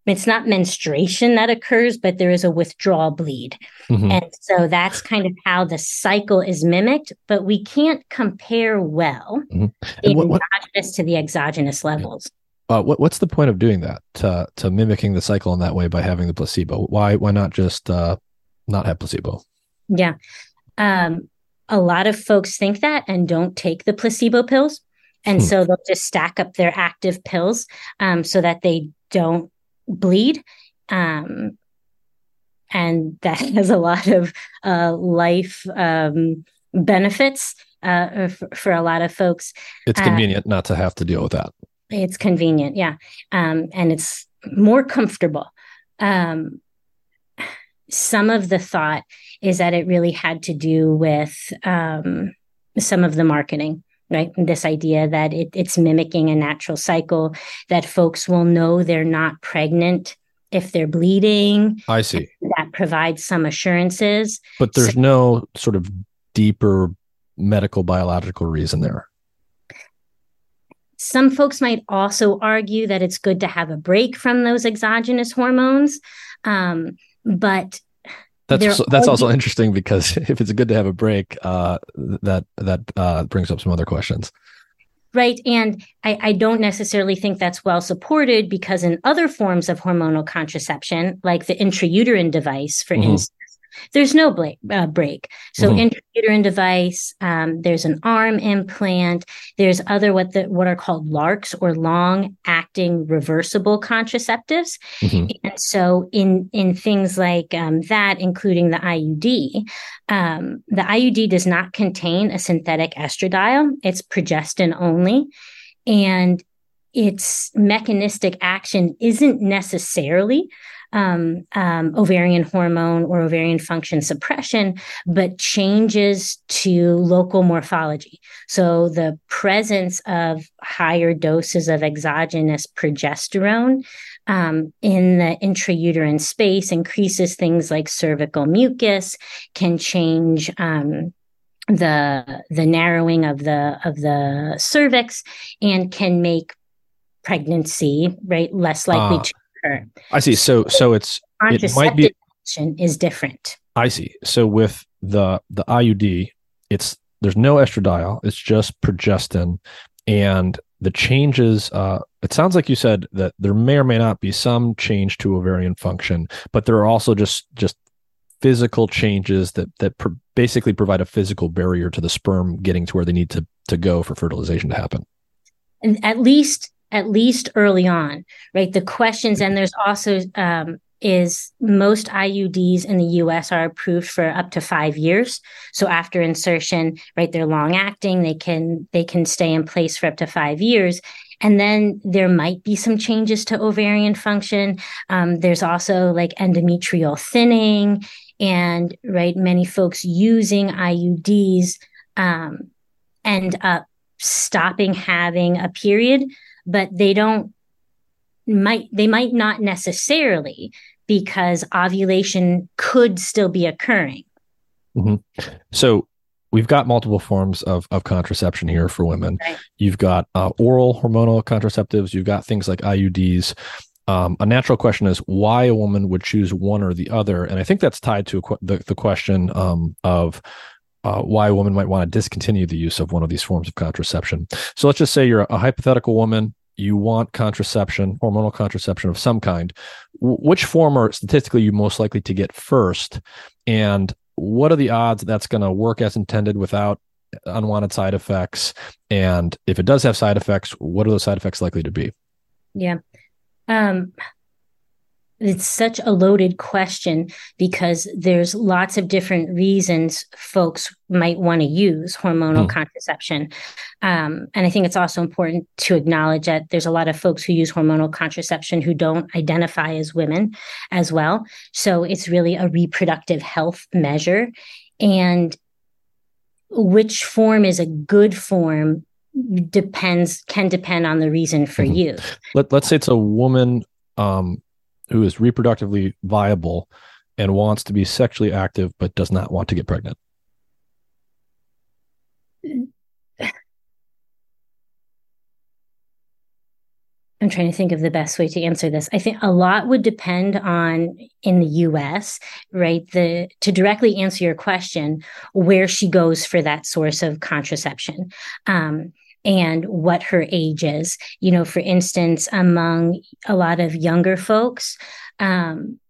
it's not menstruation that occurs, but there is a withdrawal bleed. Mm-hmm. And so that's kind of how the cycle is mimicked, but we can't compare well mm-hmm. the what, what, endogenous to the exogenous levels. Uh, what, what's the point of doing that to, to mimicking the cycle in that way by having the placebo? Why why not just uh, not have placebo? Yeah, um, a lot of folks think that and don't take the placebo pills. And hmm. so they'll just stack up their active pills um, so that they don't bleed. Um, and that *laughs* has a lot of uh, life um, benefits uh, for, for, a lot of folks. It's uh, convenient uh, not to have to deal with that. It's convenient, yeah, um, and it's more comfortable. Um, some of the thought is that it really had to do with um, some of the marketing right? This idea that it, it's mimicking a natural cycle that folks will know they're not pregnant if they're bleeding. I see. That provides some assurances. But there's so, no sort of deeper medical biological reason there. Some folks might also argue that it's good to have a break from those exogenous hormones um, but that's that's also interesting because *laughs* if it's good to have a break, uh, that that uh, brings up some other questions. Right. And I, I, don't necessarily think that's well supported because in other forms of hormonal contraception, like the intrauterine device, for mm-hmm. instance, there's no break. Uh, break. So mm-hmm. intrauterine device. Um, there's an arm implant. There's other what the what are called LARCs or long acting reversible contraceptives. Mm-hmm. And so in in things like um, that, including the IUD, um, the IUD does not contain a synthetic estradiol. It's progestin only, and its mechanistic action isn't necessarily um, um, ovarian hormone or ovarian function suppression, but changes to local morphology. So the presence of higher doses of exogenous progesterone um, in the intrauterine space increases things like cervical mucus, can change um, the the narrowing of the of the cervix, and can make pregnancy right less likely uh, to occur. I see. So so it's it might be is different. I see. So with the the IUD, it's there's no estradiol. It's just progestin, and the changes. Uh, it sounds like you said that there may or may not be some change to ovarian function, but there are also just just physical changes that that pr- basically provide a physical barrier to the sperm getting to where they need to to go for fertilization to happen. And at least at least early on, right? The questions, and there's also um, is most IUDs in the US are approved for up to five years. So after insertion, right, they're long acting, they can they can stay in place for up to five years. And then there might be some changes to ovarian function. Um, there's also like endometrial thinning, and right, many folks using IUDs um, end up stopping having a period but they don't might they might not necessarily because ovulation could still be occurring. Mm-hmm. So we've got multiple forms of, of contraception here for women. Right. You've got uh, oral hormonal contraceptives. You've got things like IUDs. Um, a natural question is why a woman would choose one or the other, and I think that's tied to qu- the, the question um, of uh, why a woman might want to discontinue the use of one of these forms of contraception. So let's just say you're a hypothetical woman you want contraception, hormonal contraception of some kind, which form are statistically you most likely to get first? And what are the odds that that's going to work as intended without unwanted side effects? And if it does have side effects, what are those side effects likely to be? Yeah. Um, it's such a loaded question because there's lots of different reasons folks might want to use hormonal mm. contraception. Um, and I think it's also important to acknowledge that there's a lot of folks who use hormonal contraception who don't identify as women as well. So it's really a reproductive health measure. And which form is a good form depends can depend on the reason for mm-hmm. use. Let, let's say it's a woman um, who is reproductively viable and wants to be sexually active but does not want to get pregnant? *sighs* I'm trying to think of the best way to answer this. I think a lot would depend on in the US, right? The to directly answer your question, where she goes for that source of contraception. Um, and what her age is. You know, for instance, among a lot of younger folks, um,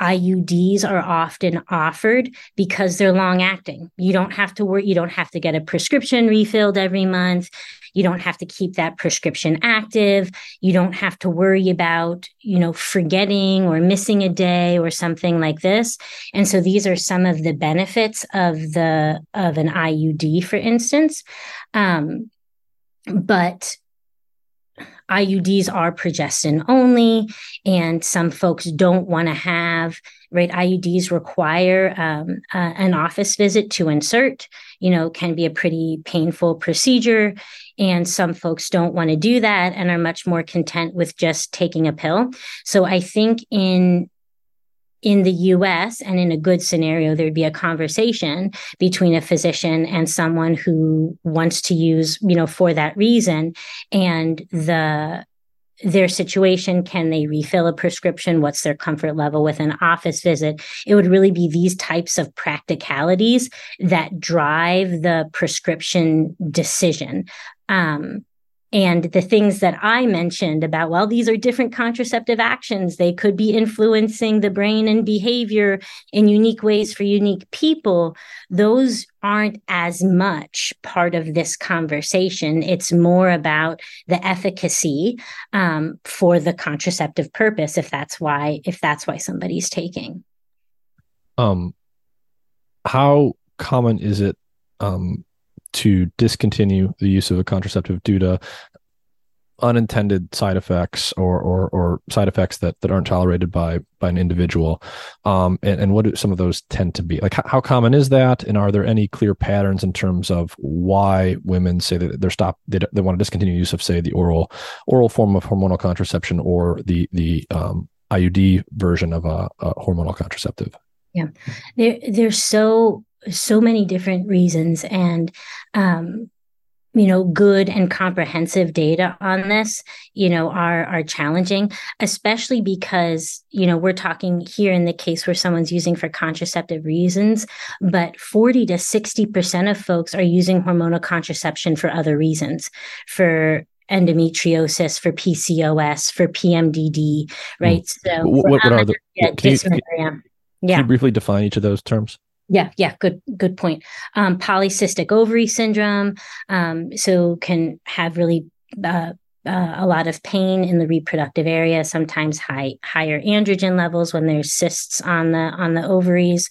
IUDs are often offered because they're long acting. You don't have to work, you don't have to get a prescription refilled every month. You don't have to keep that prescription active. You don't have to worry about, you know, forgetting or missing a day or something like this. And so these are some of the benefits of the of an IUD, for instance. Um, but IUDs are progestin only, and some folks don't want to have, right? IUDs require um, uh, an office visit to insert, you know, can be a pretty painful procedure. And some folks don't want to do that and are much more content with just taking a pill. So I think in in the US and in a good scenario, there'd be a conversation between a physician and someone who wants to use, you know, for that reason. And the their situation can they refill a prescription what's their comfort level with an office visit it would really be these types of practicalities that drive the prescription decision um, and the things that I mentioned about, well, these are different contraceptive actions. They could be influencing the brain and behavior in unique ways for unique people. Those aren't as much part of this conversation. It's more about the efficacy um, for the contraceptive purpose, if that's why, if that's why somebody's taking. Um, how common is it um, to discontinue the use of a contraceptive due to unintended side effects or or, or side effects that, that aren't tolerated by by an individual. Um, and, and what do some of those tend to be? Like how, common is that? And are there any clear patterns in terms of why women say that they're stop they, they want to discontinue use of say the oral oral form of hormonal contraception or the the um, IUD version of a, a hormonal contraceptive? Yeah. They're they're so so many different reasons and um, you know good and comprehensive data on this you know are are challenging especially because you know we're talking here in the case where someone's using for contraceptive reasons but 40 to 60% of folks are using hormonal contraception for other reasons for endometriosis for PCOS for PMDD right mm. so what, what are the yeah, can you, can yeah. you briefly define each of those terms yeah, yeah, good, good point. Um, polycystic ovary syndrome, um, so can have really uh, uh, a lot of pain in the reproductive area. Sometimes high higher androgen levels when there's cysts on the on the ovaries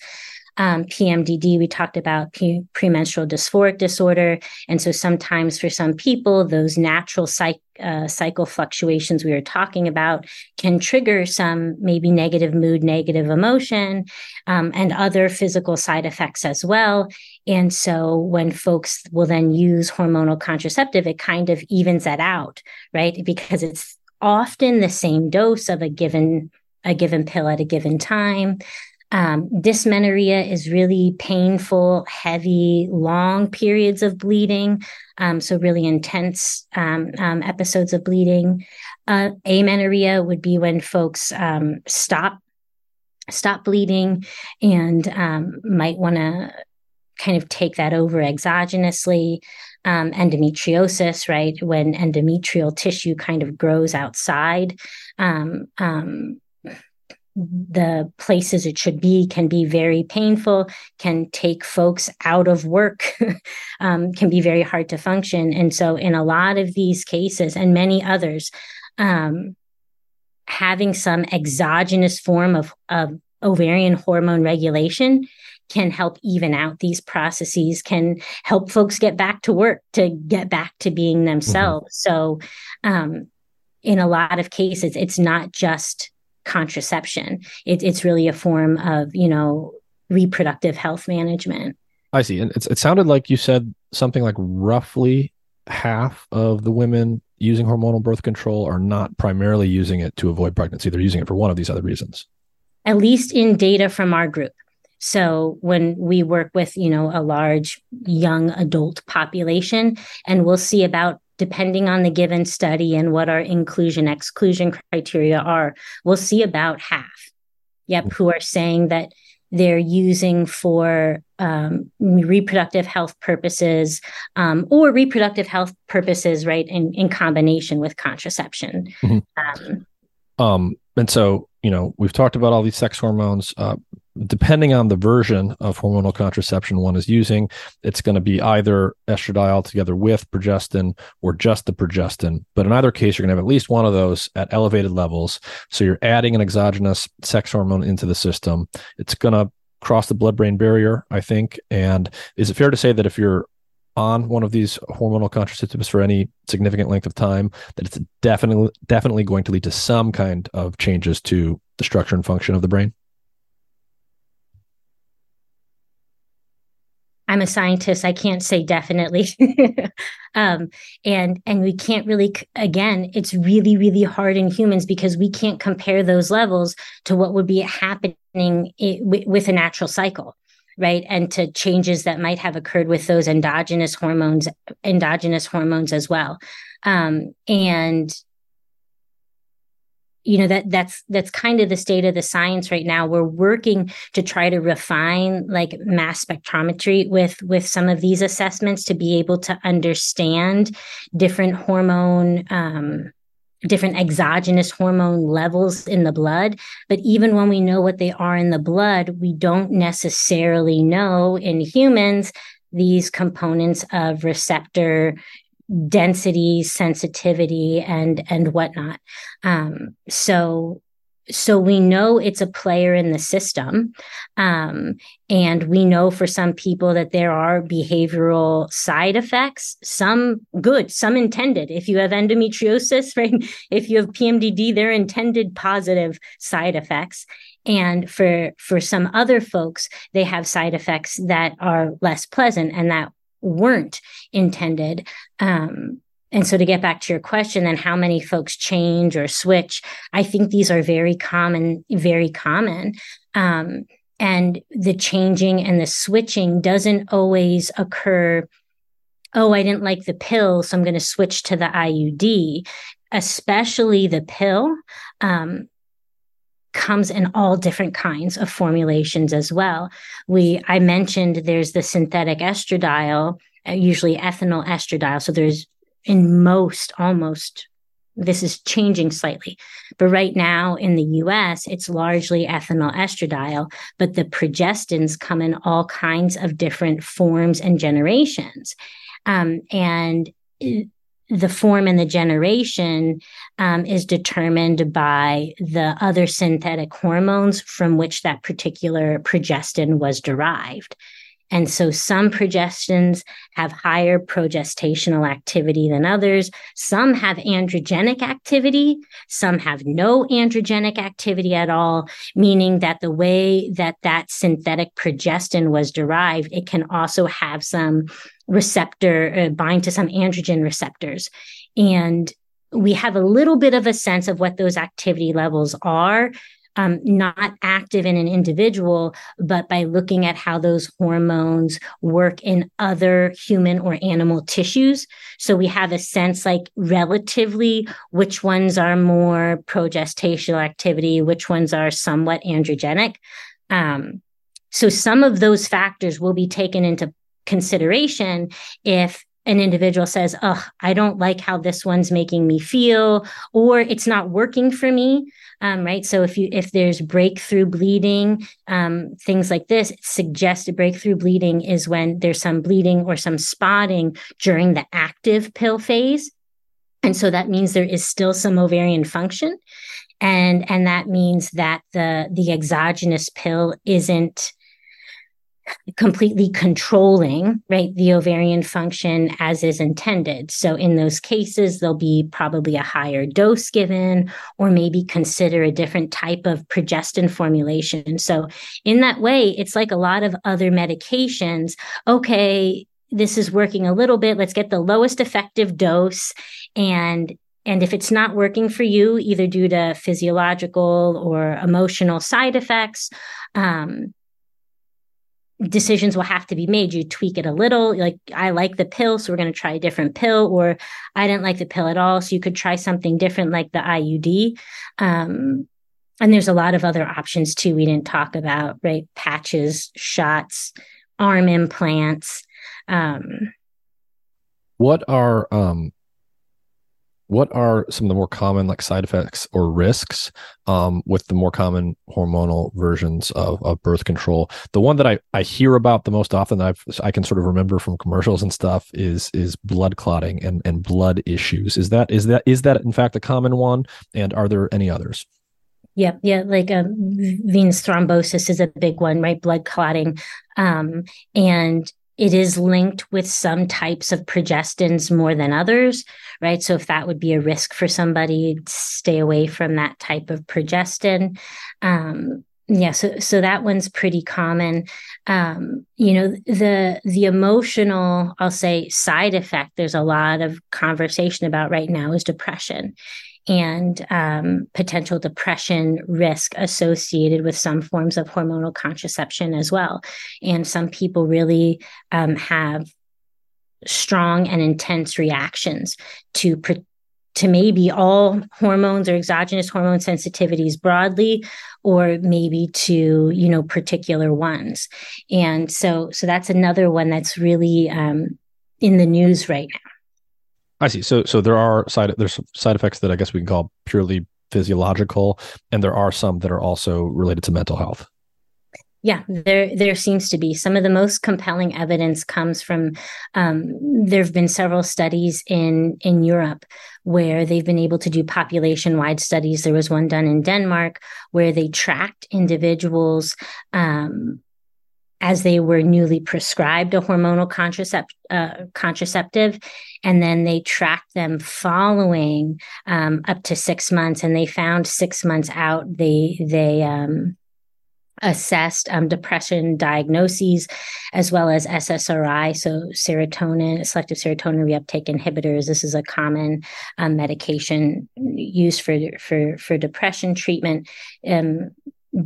um, PMDD, we talked about pre- premenstrual dysphoric disorder. And so sometimes for some people, those natural uh, cycle fluctuations we were talking about can trigger some maybe negative mood, negative emotion, um, and other physical side effects as well. And so when folks will then use hormonal contraceptive, it kind of evens that out, right? Because it's often the same dose of a given a given pill at a given time. Um, dysmenorrhea is really painful, heavy, long periods of bleeding. Um, so, really intense um, um episodes of bleeding. Uh, amenorrhea would be when folks um, stop stop bleeding and um, might want to kind of take that over exogenously. endometriosis, right? When endometrial tissue kind of grows outside um, um, the places it should be can be very painful, can take folks out of work, *laughs* um, can be very hard to function. And so, in a lot of these cases and many others, um, having some exogenous form of, of ovarian hormone regulation can help even out these processes, can help folks get back to work, to get back to being mm-hmm. themselves. Mm-hmm. So, um, in a lot of cases, it's not just contraception. It, it's really a form of, you know, reproductive health management. I see. And it sounded like you said something like roughly half of the women using hormonal birth control are not primarily using it to avoid pregnancy. They're using it for one of these other reasons. At least in data from our group. So when we work with, you know, a large young adult population and we'll see about depending on the given study and what our inclusion exclusion criteria are, we'll see about half, yep, who are saying that they're using for um, reproductive health purposes um, or reproductive health purposes, right, in, in combination with contraception. Mm-hmm. Um, um, and so, you know, we've talked about all these sex hormones. Uh, depending on the version of hormonal contraception one is using, it's going to be either estradiol together with progestin or just the progestin. But in either case, you're going to have at least one of those at elevated levels. So you're adding an exogenous sex hormone into the system. It's going to cross the blood brain barrier, I think. And is it fair to say that if you're on one of these hormonal contraceptives for any significant length of time, that it's definitely definitely going to lead to some kind of changes to the structure and function of the brain? I'm a scientist. I can't say definitely. *laughs* um, and and we can't really again, it's really, really hard in humans because we can't compare those levels to what would be happening with a natural cycle right and to changes that might have occurred with those endogenous hormones endogenous hormones as well um, and you know that that's that's kind of the state of the science right now. We're working to try to refine like mass spectrometry with with some of these assessments to be able to understand different hormone um, different exogenous hormone levels in the blood. But even when we know what they are in the blood we don't necessarily know in humans these components of receptor density, sensitivity, and and whatnot. Um, so so we know it's a player in the system um, and we know for some people that there are behavioral side effects some good some intended if you have endometriosis *laughs* right if you have pmdd they're intended positive side effects and for for some other folks they have side effects that are less pleasant and that weren't intended. Um, and so to get back to your question, then how many folks change or switch? I think these are very common, very common. Um, and the changing and the switching doesn't always occur. Oh, I didn't like the pill, so I'm going to switch to the IUD. Especially the pill. Um, comes in all different kinds of formulations as well. We I mentioned there's the synthetic estradiol, uh, usually ethinyl estradiol. So there's in most almost this is changing slightly. But right now in the US, it's largely ethinyl estradiol, but the progestins come in all kinds of different forms and generations. Um, and the form and the generation um, is determined by the other synthetic hormones from which that particular progestin was derived. And so some progestins have higher progestational activity than others. Some have androgenic activity. Some have no androgenic activity at all, meaning that the way that that synthetic progestin was derived, it can also have some receptor uh, bind to some androgen receptors. And we have a little bit of a sense of what those activity levels are. Um, not active in an individual, but by looking at how those hormones work in other human or animal tissues. So we have a sense like relatively which ones are more progestational activity, which ones are somewhat androgenic. Um, so some of those factors will be taken into consideration if an individual says, Oh, I don't like how this one's making me feel, or it's not working for me. Um, right. So if you if there's breakthrough bleeding, um, things like this, suggested breakthrough bleeding is when there's some bleeding or some spotting during the active pill phase. And so that means there is still some ovarian function. And and that means that the the exogenous pill isn't completely controlling right the ovarian function as is intended. So in those cases there'll be probably a higher dose given or maybe consider a different type of progestin formulation. So in that way it's like a lot of other medications. Okay this is working a little bit. Let's get the lowest effective dose. And and if it's not working for you either due to physiological or emotional side effects um, decisions will have to be made. You tweak it a little. Like, I like the pill, so we're going to try a different pill, or I didn't like the pill at all. So you could try something different like the IUD. Um, and there's a lot of other options too, we didn't talk about, right? Patches, shots, arm implants. Um, what are um, what are some of the more common like side effects or risks um, with the more common hormonal versions of, of birth control? The one that I, I hear about the most often I've, i can sort of remember from commercials and stuff is is blood clotting and, and blood issues. Is that is that is that in fact a common one? And are there any others? Yeah, yeah, like um, venous thrombosis is a big one, right? Blood clotting, um, and it is linked with some types of progestins more than others, right? So if that would be a risk for somebody, stay away from that type of progestin. Um, yeah, so so that one's pretty common. Um, you know, the the emotional, I'll say, side effect. There's a lot of conversation about right now is depression, and um, potential depression risk associated with some forms of hormonal contraception as well. And some people really um, have strong and intense reactions to to maybe all hormones or exogenous hormone sensitivities broadly or maybe to you know particular ones and so so that's another one that's really um, in the news right now I see. So so there are side there's side effects that I guess we can call purely physiological, and there are some that are also related to mental health. Yeah, there there seems to be some of the most compelling evidence comes from. Um, there have been several studies in in Europe where they've been able to do population wide studies. There was one done in Denmark where they tracked individuals um, as they were newly prescribed a hormonal contracept, uh, contraceptive. And then they tracked them following um, up to six months. And they found six months out, they, they, um, assessed um, depression diagnoses as well as SSRI, so serotonin, selective serotonin reuptake inhibitors. This is a common um, medication used for for for depression treatment. Um,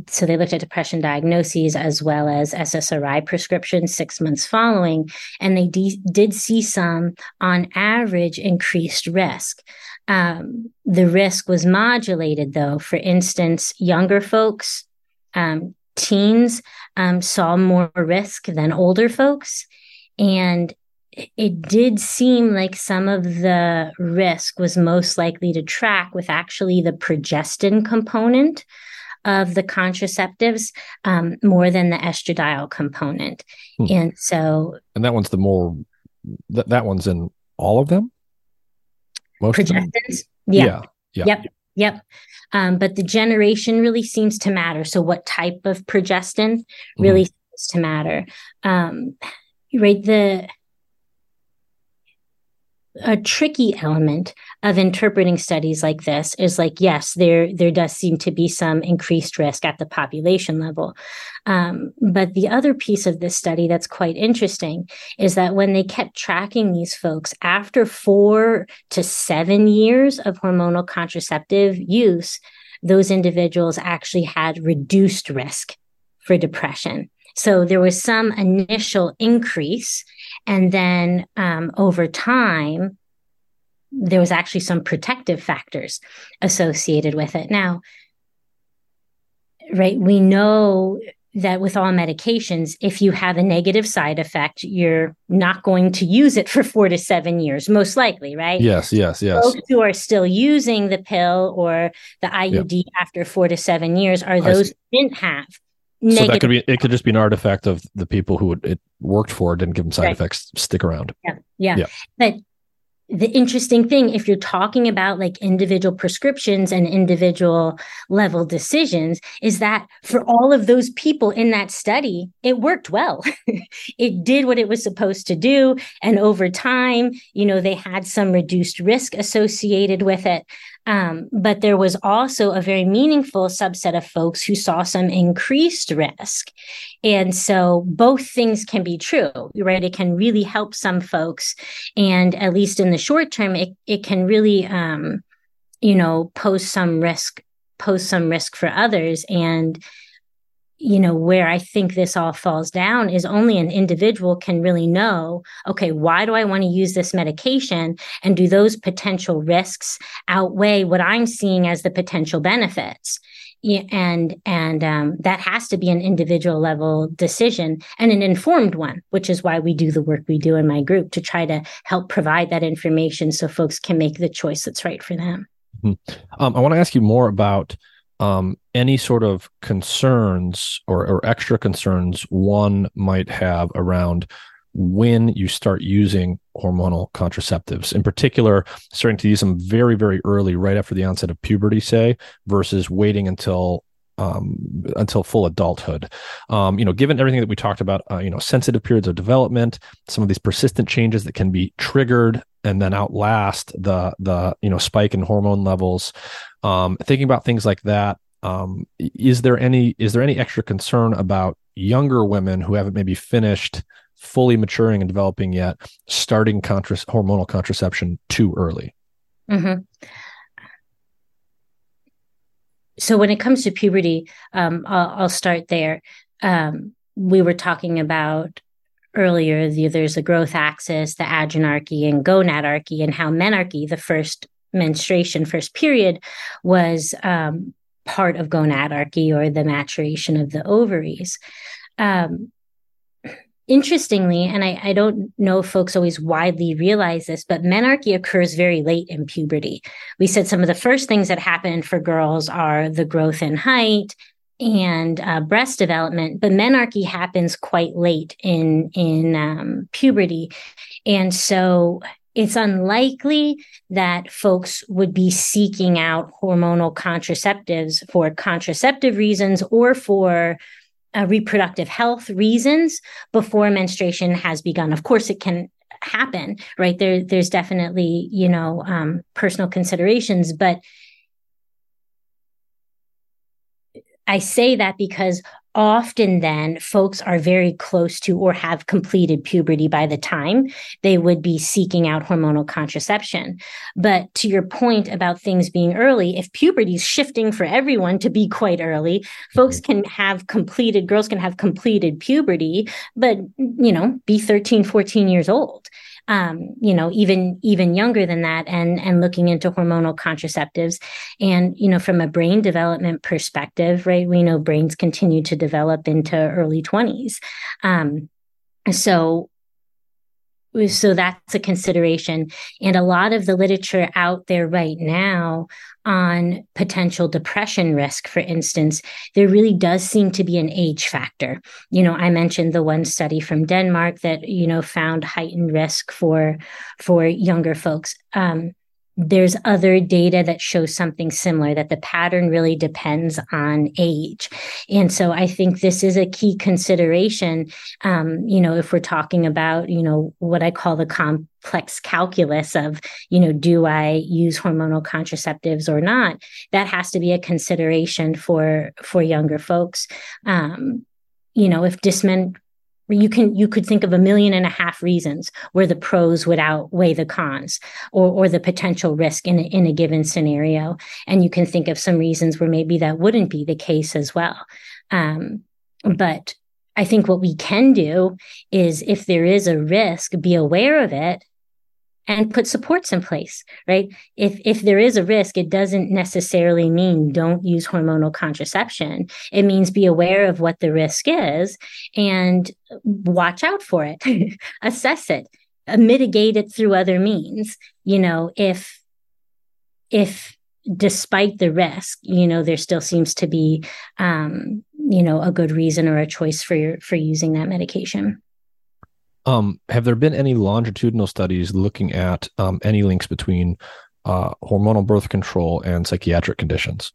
so they looked at depression diagnoses as well as SSRI prescriptions six months following, and they de- did see some, on average, increased risk. Um, the risk was modulated, though. For instance, younger folks, um, teens, um, saw more risk than older folks, and it did seem like some of the risk was most likely to track with actually the progestin component of the contraceptives um, more than the estradiol component. Hmm. And so. And that one's the more, that, that one's in all of them? Most progestins? Yeah. yeah. yeah. Yep. Yep. Um, but the generation really seems to matter. So, what type of progestin really mm. seems to matter. Um, right. The a tricky element of interpreting studies like this is like yes there there does seem to be some increased risk at the population level. Um, but the other piece of this study that's quite interesting is that when they kept tracking these folks after four to seven years of hormonal contraceptive use those individuals actually had reduced risk for depression so there was some initial increase and then um, over time, there was actually some protective factors associated with it. Now, right, we know that with all medications, if you have a negative side effect, you're not going to use it for four to seven years, most likely, right? Yes, yes, yes. Folks who are still using the pill or the IUD yep. after four to seven years are those who didn't have Negative. So that could be it could just be an artifact of the people who it worked for didn't give them side right. effects stick around. Yeah. yeah. Yeah. But the interesting thing if you're talking about like individual prescriptions and individual level decisions is that for all of those people in that study it worked well *laughs* it did what it was supposed to do and over time you know they had some reduced risk associated with it um, but there was also a very meaningful subset of folks who saw some increased risk. And so both things can be true, right? It can really help some folks. And at least in the short term, it, it can really, um, you know, pose some risk, pose some risk for others. And you know, where I think this all falls down is only an individual can really know, okay, why do I want to use this medication? And do those potential risks outweigh what I'm seeing as the potential benefits? and and um, that has to be an individual level decision and an informed one which is why we do the work we do in my group to try to help provide that information so folks can make the choice that's right for them mm-hmm. um, i want to ask you more about um, any sort of concerns or, or extra concerns one might have around when you start using hormonal contraceptives, in particular, starting to use them very, very early, right after the onset of puberty, say, versus waiting until um, until full adulthood. Um, you know, given everything that we talked about, uh, you know, sensitive periods of development, some of these persistent changes that can be triggered and then outlast the the you know spike in hormone levels. Um, thinking about things like that, um, is there any is there any extra concern about younger women who haven't maybe finished fully maturing and developing yet, starting hormonal contraception too early? Mm-hmm. So when it comes to puberty, um, I'll, I'll, start there. Um, we were talking about earlier the, there's a growth axis, the adrenarche and gonadarche, and how menarche, the first menstruation, first period, was um, part of gonadarche or the maturation of the ovaries. Um, interestingly, and I, I, don't know if folks always widely realize this, but menarche occurs very late in puberty. We said some of the first things that happen for girls are the growth in height and uh, breast development, but menarche happens quite late in in um, puberty, and so it's unlikely that folks would be seeking out hormonal contraceptives for contraceptive reasons or for uh, reproductive health reasons before menstruation has begun. Of course, it can happen, right? There, there's definitely, you know, um, personal considerations, but I say that because often then folks are very close to or have completed puberty by the time they would be seeking out hormonal contraception. But to your point about things being early, if puberty is shifting for everyone to be quite early, folks mm-hmm. can have completed, girls can have completed puberty, but, you know, be 13, 14 years old um, you know, even even younger than that, and and looking into hormonal contraceptives, and you know, from a brain development perspective, right? We know brains continue to develop into early twenties, um, so so that's a consideration and a lot of the literature out there right now on potential depression risk, for instance, there really does seem to be an age factor. You know, I mentioned the one study from Denmark that, you know, found heightened risk for for younger folks. Um, there's other data that shows something similar that the pattern really depends on age. And so i think this is a key consideration um, you know if we're talking about you know what i call the complex calculus of you know do i use hormonal contraceptives or not? That has to be a consideration for for younger folks. Um, you know if dismen you can you could think of a million and a half reasons where the pros would outweigh the cons or or the potential risk in a, in a given scenario. And you can think of some reasons where maybe that wouldn't be the case as well. Um, but i think what we can do is if there is a risk be aware of it and put supports in place right? If if there is a risk it doesn't necessarily mean don't use hormonal contraception. It means be aware of what the risk is and watch out for it *laughs* assess it mitigate it through other means. You know if if despite the risk you know there still seems to be um you know a good reason or a choice for your for using that medication um, have there been any longitudinal studies looking at um, any links between uh, hormonal birth control and psychiatric conditions?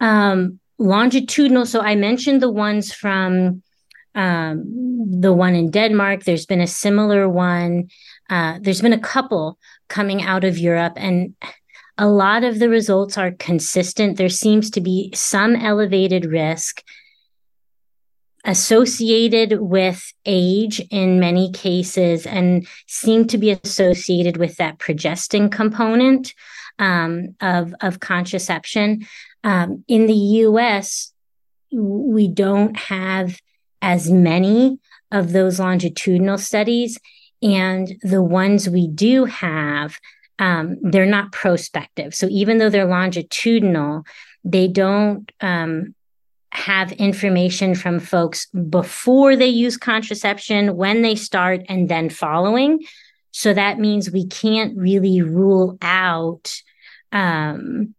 Um, longitudinal. So I mentioned the ones from um, the one in Denmark. There's been a similar one. Uh, there's been a couple coming out of Europe, and a lot of the results are consistent. There seems to be some elevated risk associated with age in many cases and seem to be associated with that progestin component um, of, of contraception. Um, in the US, we don't have as many of those longitudinal studies. And the ones we do have, um, they're not prospective. So even though they're longitudinal, they don't um, have information from folks before they use contraception, when they start, and then following. So that means we can't really rule out um,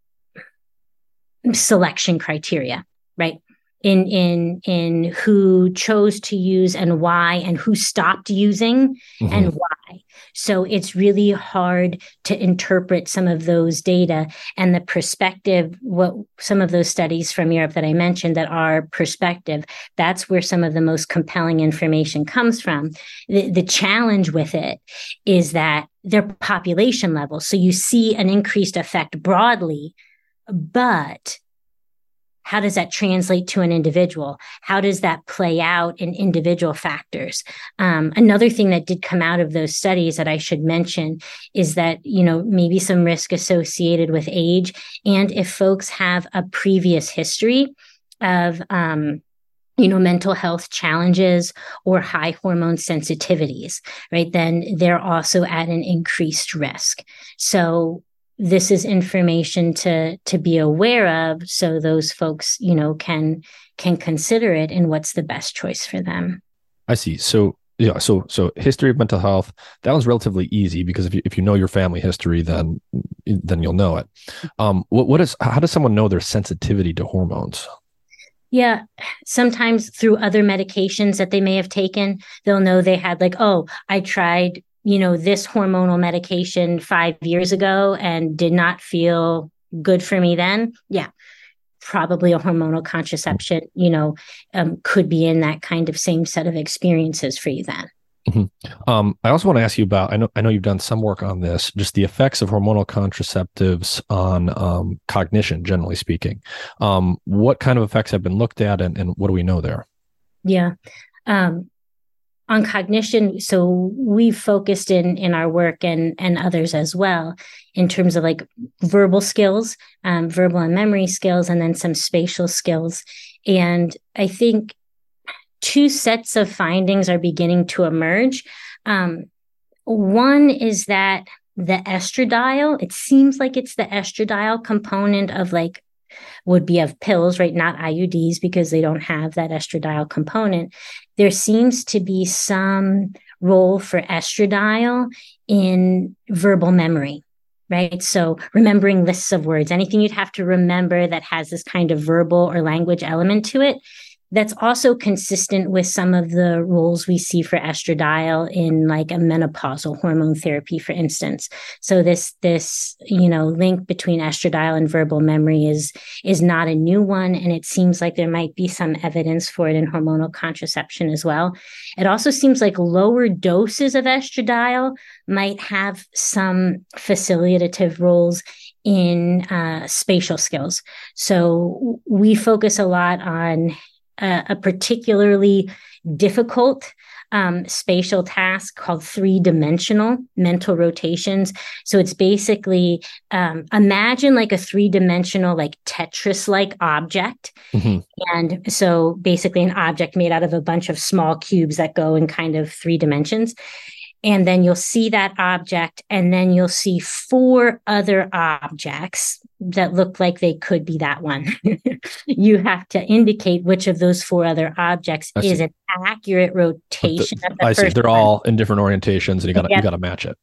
selection criteria, right? In in in who chose to use and why and who stopped using mm-hmm. and why. So it's really hard to interpret some of those data and the perspective what some of those studies from Europe that I mentioned that are perspective that's where some of the most compelling information comes from. The, the challenge with it is that their population level. So you see an increased effect broadly but how does that translate to an individual? How does that play out in individual factors? Um, another thing that did come out of those studies that I should mention is that, you know, maybe some risk associated with age. And if folks have a previous history of, um, you know, mental health challenges or high hormone sensitivities, right? Then they're also at an increased risk. So this is information to to be aware of so those folks you know can can consider it and what's the best choice for them. I see. So yeah so so history of mental health that one's relatively easy because if you, if you know your family history then then you'll know it. Um what what is how does someone know their sensitivity to hormones? Yeah, sometimes through other medications that they may have taken, they'll know they had like, oh, I tried you know, this hormonal medication five years ago and did not feel good for me then, yeah, probably a hormonal contraception, you know, um, could be in that kind of same set of experiences for you then. Mm-hmm. Um, I also want to ask you about. I know I know you've done some work on this. Just the effects of hormonal contraceptives on um, cognition, generally speaking. Um, what kind of effects have been looked at, and, and what do we know there? Yeah, um, on cognition. So we've focused in in our work and and others as well in terms of like verbal skills um, verbal and memory skills and then some spatial skills. And i think two sets of findings are beginning to emerge. Um, one is that the estradiol it seems like it's the estradiol component of like would be of pills, right? Not IUDs because they don't have that estradiol component. There seems to be some role for estradiol in verbal memory, right? So remembering lists of words, anything you'd have to remember that has this kind of verbal or language element to it that's also consistent with some of the roles we see for estradiol in like a menopausal hormone therapy for instance so this this you know link between estradiol and verbal memory is is not a new one and it seems like there might be some evidence for it in hormonal contraception as well it also seems like lower doses of estradiol might have some facilitative roles in uh, spatial skills. So we focus a lot on a, a particularly difficult um, spatial task called three dimensional mental rotations. So it's basically um, imagine like a three dimensional, like Tetris like object. Mm-hmm. And so basically an object made out of a bunch of small cubes that go in kind of three dimensions and then you'll see that object and then you'll see four other objects that look like they could be that one *laughs* you have to indicate which of those four other objects is an accurate rotation the, the i see they're one. all in different orientations and you got to yep. you got to match it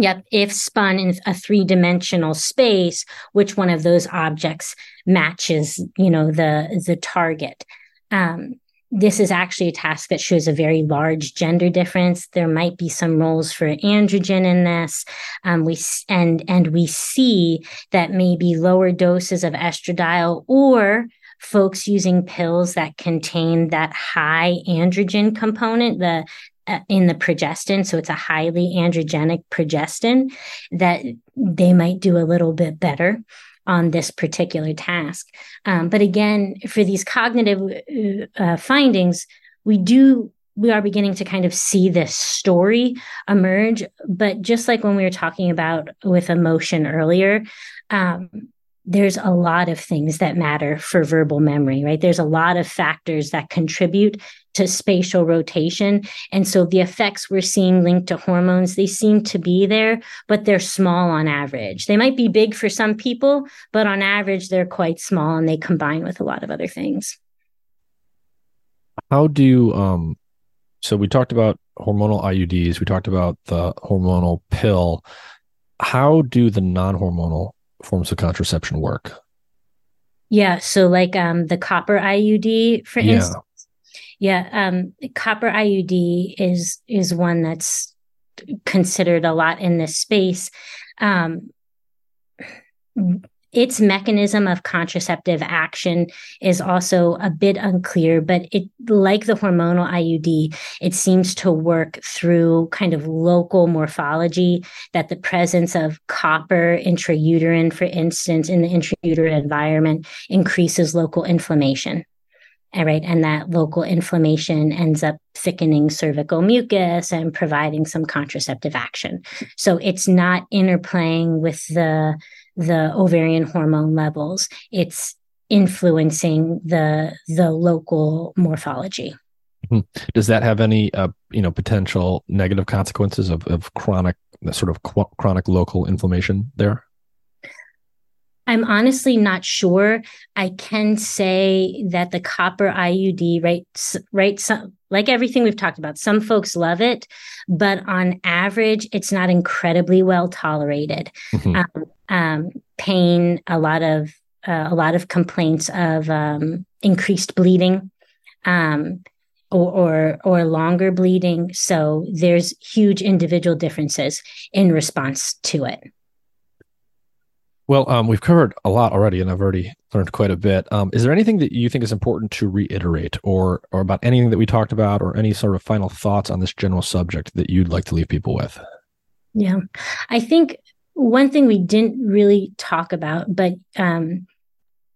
Yep. If spun in a three dimensional space, which one of those objects matches, you know, the, the target? Um, this is actually a task that shows a very large gender difference. There might be some roles for androgen in this. Um, we and and we see that maybe lower doses of estradiol or folks using pills that contain that high androgen component, the uh, in the progestin, so it's a highly androgenic progestin, that they might do a little bit better on this particular task. Um, but again, for these cognitive uh, uh, findings, we do we are beginning to kind of see this story emerge. But just like when we were talking about with emotion earlier, um, there's a lot of things that matter for verbal memory, right? There's a lot of factors that contribute to spatial rotation. And so the effects we're seeing linked to hormones, they seem to be there, but they're small on average. They might be big for some people, but on average, they're quite small and they combine with a lot of other things. How do, um, so we talked about hormonal IUDs, we talked about the hormonal pill. How do the non hormonal forms of contraception work? Yeah. So, like um, the copper IUD, for yeah. instance. Yeah. Um, copper IUD is is one that's considered a lot in this space. Um, its mechanism of contraceptive action is also a bit unclear, but it, like the hormonal IUD, it seems to work through kind of local morphology that the presence of copper intrauterine, for instance, in the intrauterine environment increases local inflammation. All right. And that local inflammation ends up thickening cervical mucus and providing some contraceptive action. So it's not interplaying with the the ovarian hormone levels. It's influencing the the local morphology. Mm-hmm. Does that have any uh, you know potential negative consequences of, of chronic sort of qu- chronic local inflammation there? I'm honestly not sure. I can say that the copper IUD, right, right, some, like everything we've talked about, some folks love it, but on average, it's not incredibly well tolerated. Mm-hmm. Um, um, pain, a lot of uh, a lot of complaints of um, increased bleeding. Um, or, or, or longer bleeding. So there's huge individual differences in response to it. Well, um, we've covered a lot already, and I've already learned quite a bit. Um, is there anything that you think is important to reiterate, or or about anything that we talked about, or any sort of final thoughts on this general subject that you'd like to leave people with? Yeah, I think one thing we didn't really talk about, but um,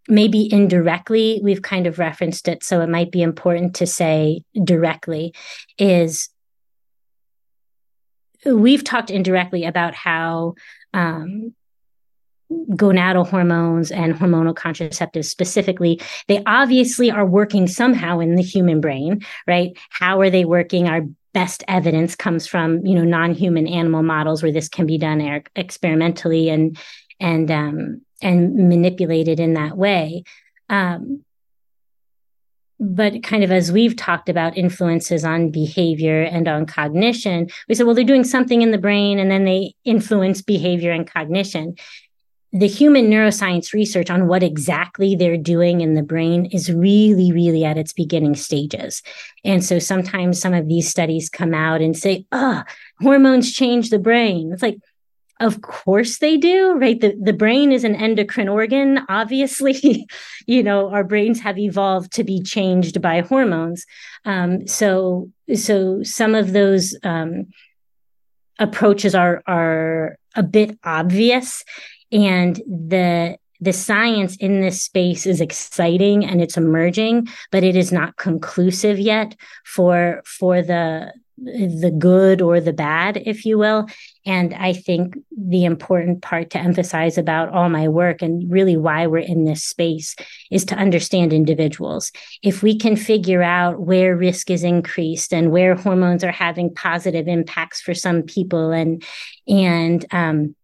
maybe indirectly we've kind of referenced it, so it might be important to say directly, is we've talked indirectly about how um, gonadal hormones and hormonal contraceptives specifically, they obviously are working somehow in the human brain, right? How are they working? Our best evidence comes from, you know, non-human animal models where this can be done er- experimentally and and um, and manipulated in that way. Um, but kind of as we've talked about influences on behavior and on cognition, we said, well, they're doing something in the brain and then they influence behavior and cognition the human neuroscience research on what exactly they're doing in the brain is really, really at its beginning stages. And so sometimes some of these studies come out and say, oh, hormones change the brain. It's like, of course they do, right? The, the brain is an endocrine organ. Obviously, *laughs* you know, our brains have evolved to be changed by hormones. Um, so, so some of those, um, approaches are, are a bit obvious and the the science in this space is exciting and it's emerging but it is not conclusive yet for for the the good or the bad if you will. And i think the important part to emphasize about all my work and really why we're in this space is to understand individuals. If we can figure out where risk is increased and where hormones are having positive impacts for some people and and um,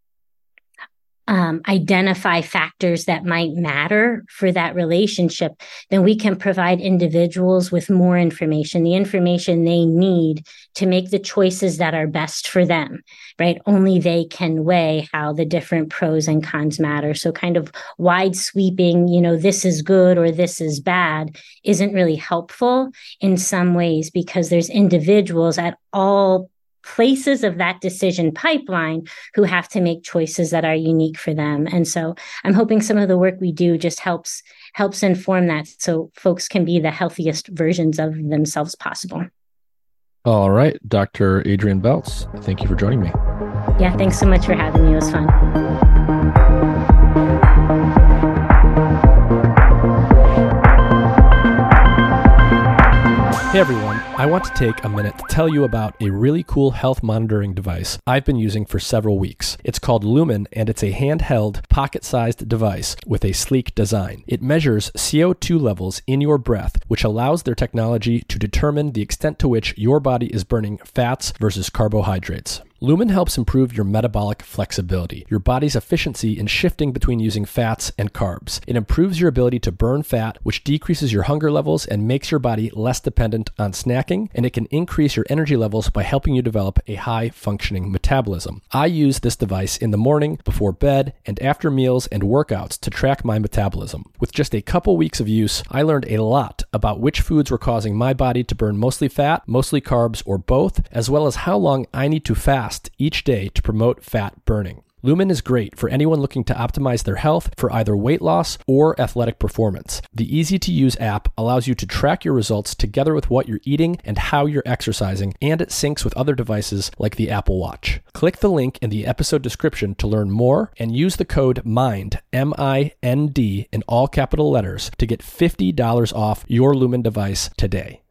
um, identify factors that might matter for that relationship, then we can provide individuals with more information, the information they need to make the choices that are best for them, right? Only they can weigh how the different pros and cons matter. So, kind of wide sweeping, you know, this is good or this is bad isn't really helpful in some ways because there's individuals at all places of that decision pipeline who have to make choices that are unique for them. And so i'm hoping some of the work we do just helps helps inform that so folks can be the healthiest versions of themselves possible. All right dr Adriene Beltz, thank you for joining me. Yeah thanks so much for having me. It was fun. Hey everyone, I want to take a minute to tell you about a really cool health monitoring device I've been using for several weeks. It's called Lumen and it's a handheld, pocket sized device with a sleek design. It measures CO2 levels in your breath, which allows their technology to determine the extent to which your body is burning fats versus carbohydrates. Lumen helps improve your metabolic flexibility, your body's efficiency in shifting between using fats and carbs. It improves your ability to burn fat, which decreases your hunger levels and makes your body less dependent on snacking, and it can increase your energy levels by helping you develop a high functioning metabolism. I use this device in the morning, before bed, and after meals and workouts to track my metabolism. With just a couple weeks of use, I learned a lot about which foods were causing my body to burn mostly fat, mostly carbs, or both, as well as how long I need to fast fast each day to promote fat burning. Lumen is great for anyone looking to optimize their health for either weight loss or athletic performance. The easy to use app allows you to track your results together with what you're eating and how you're exercising, and it syncs with other devices like the Apple Watch. Click the link in the episode description to learn more and use the code MIND, M I N D, in all capital letters to get $50 off your Lumen device today.